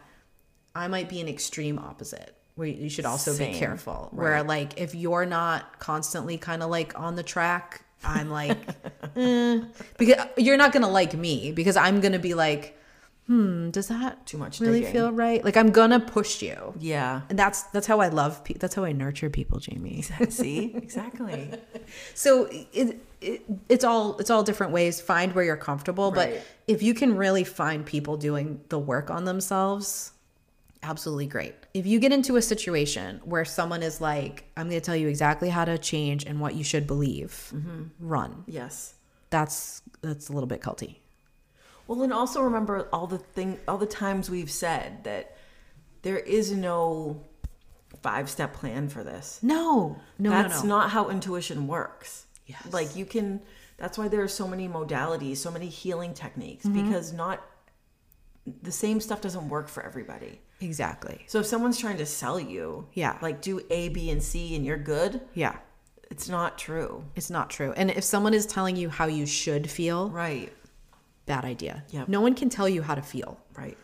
I might be an extreme opposite where you should also Same. be careful. Where, like, if you're not constantly kind of like on the track, I'm like, eh. because you're not going to like me because I'm going to be like, hmm, does that Too much really digging. feel right? Like, I'm to push you. Yeah. And that's that's how I love people. That's how I nurture people, Jamie. See? Exactly. So it, it it's all it's all different ways. Find where you're comfortable, Right. but if you can really find people doing the work on themselves, absolutely great. If you get into a situation where someone is like, "I'm to tell you exactly how to change and what you should believe," run. yes. That's that's a little bit culty. Well, and also remember all the thing, all the times we've said that there is no five-step plan for this. No, no, that's no, no. not how intuition works. Yes. Like you can that's why there are so many modalities, so many healing techniques Mm-hmm. because not the same stuff doesn't work for everybody. exactly. So if someone's trying to sell you, Yeah. like do A, B, and C and you're good, Yeah, it's not true. it's not true. And if someone is telling you how you should feel, Right. Bad idea. Yep. No one can tell you how to feel. Right.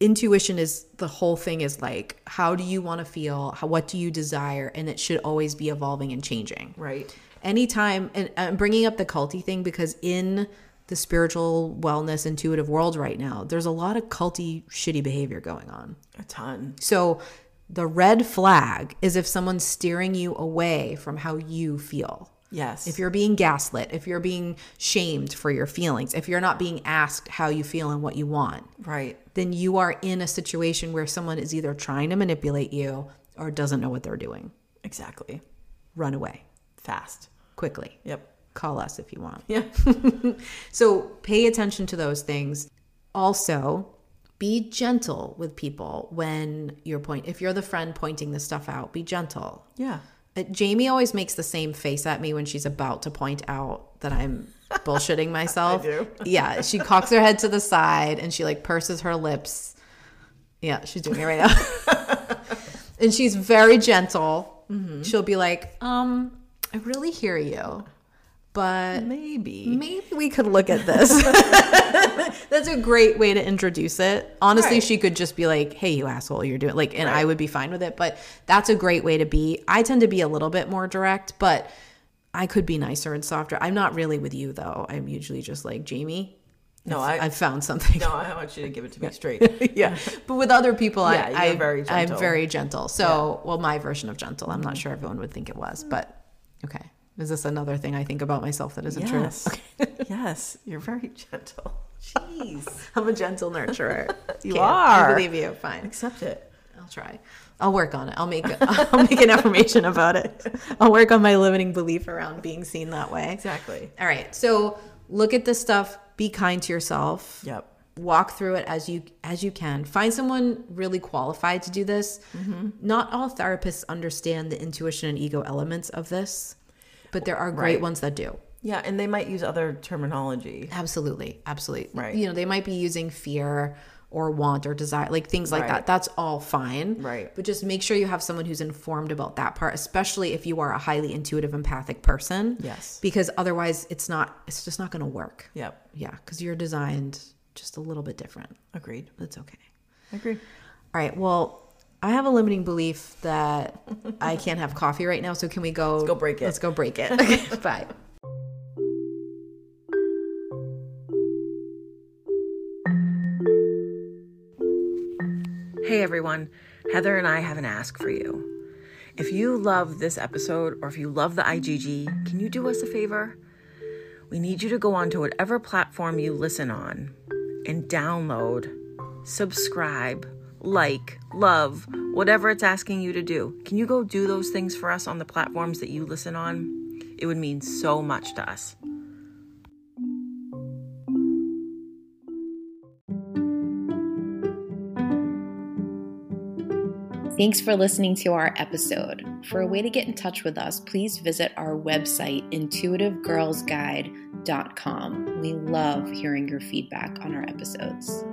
intuition is the whole thing is like how do you want to feel how, what do you desire and it should always be evolving and changing Right. anytime and i'm bringing up the culty thing because in the spiritual wellness intuitive world right now there's a lot of culty shitty behavior going on A ton. so the red flag is if someone's steering you away from how you feel Yes. if you're being gaslit if you're being shamed for your feelings if you're not being asked how you feel and what you want right. then you are in a situation where someone is either trying to manipulate you or doesn't know what they're doing. Exactly. Run away Fast. quickly. Yep. Call us if you want. Yeah. So pay attention to those things. Also, be gentle with people when you're point if you're the friend pointing this stuff out, be gentle. Yeah. Jamie always makes the same face at me when she's about to point out that I'm bullshitting myself. do. Yeah, she cocks her head to the side and she like purses her lips. Yeah, she's doing it right now. and she's very gentle. She'll be like, "Um, I really hear you, but Maybe. maybe we could look at this." That's a great way to introduce it. Honestly, Right. she could just be like, "Hey, you asshole, you're doing like," and I would be fine with it. But that's a great way to be. I tend to be a little bit more direct, but I could be nicer and softer. I'm not really with you though. I'm usually just like Jamie. No, I've, I- found something. No, I want you to give it to me straight. yeah, but with other people, Yeah, I, I very I'm very gentle. So, well, my version of gentle. I'm not sure everyone would think it was, but okay. Is this another thing I think about myself that isn't Yes. true? yes. You're very gentle. Jeez. I'm a gentle nurturer. You Can't. are. I believe you. Fine. Accept it. I'll try. I'll work on it. I'll make I'll make an affirmation about it. I'll work on my limiting belief around being seen that way. Exactly. All right. So look at this stuff. Be kind to yourself. Yep. Walk through it as you as you can. Find someone really qualified to do this. Mm-hmm. Not all therapists understand the intuition and ego elements of this, but there are great Right. ones that do. Yeah, and they might use other terminology. Absolutely. Absolutely. Right. You know, they might be using fear or want or desire, like things like Right. that. That's all fine. Right. But just make sure you have someone who's informed about that part, especially if you are a highly intuitive, empathic person. Yes. Because otherwise, it's not, it's just not going to work. Yep. Yeah. Because you're designed just a little bit different. Agreed. That's okay. Agree. All right. Well, I have a limiting belief that I can't have coffee right now. So can we go? Let's go break it. Let's go break it. Okay. Bye. Hey everyone, Heather and I have an ask for you. If you love this episode or if you love the IGG, can you do us a favor? We need you to go onto whatever platform you listen on and download, subscribe, like, love, whatever it's asking you to do. Can you go do those things for us on the platforms that you listen on? It would mean so much to us. Thanks for listening to our episode. For a way to get in touch with us, please visit our website, intuitivegirlsguide.com. We love hearing your feedback on our episodes.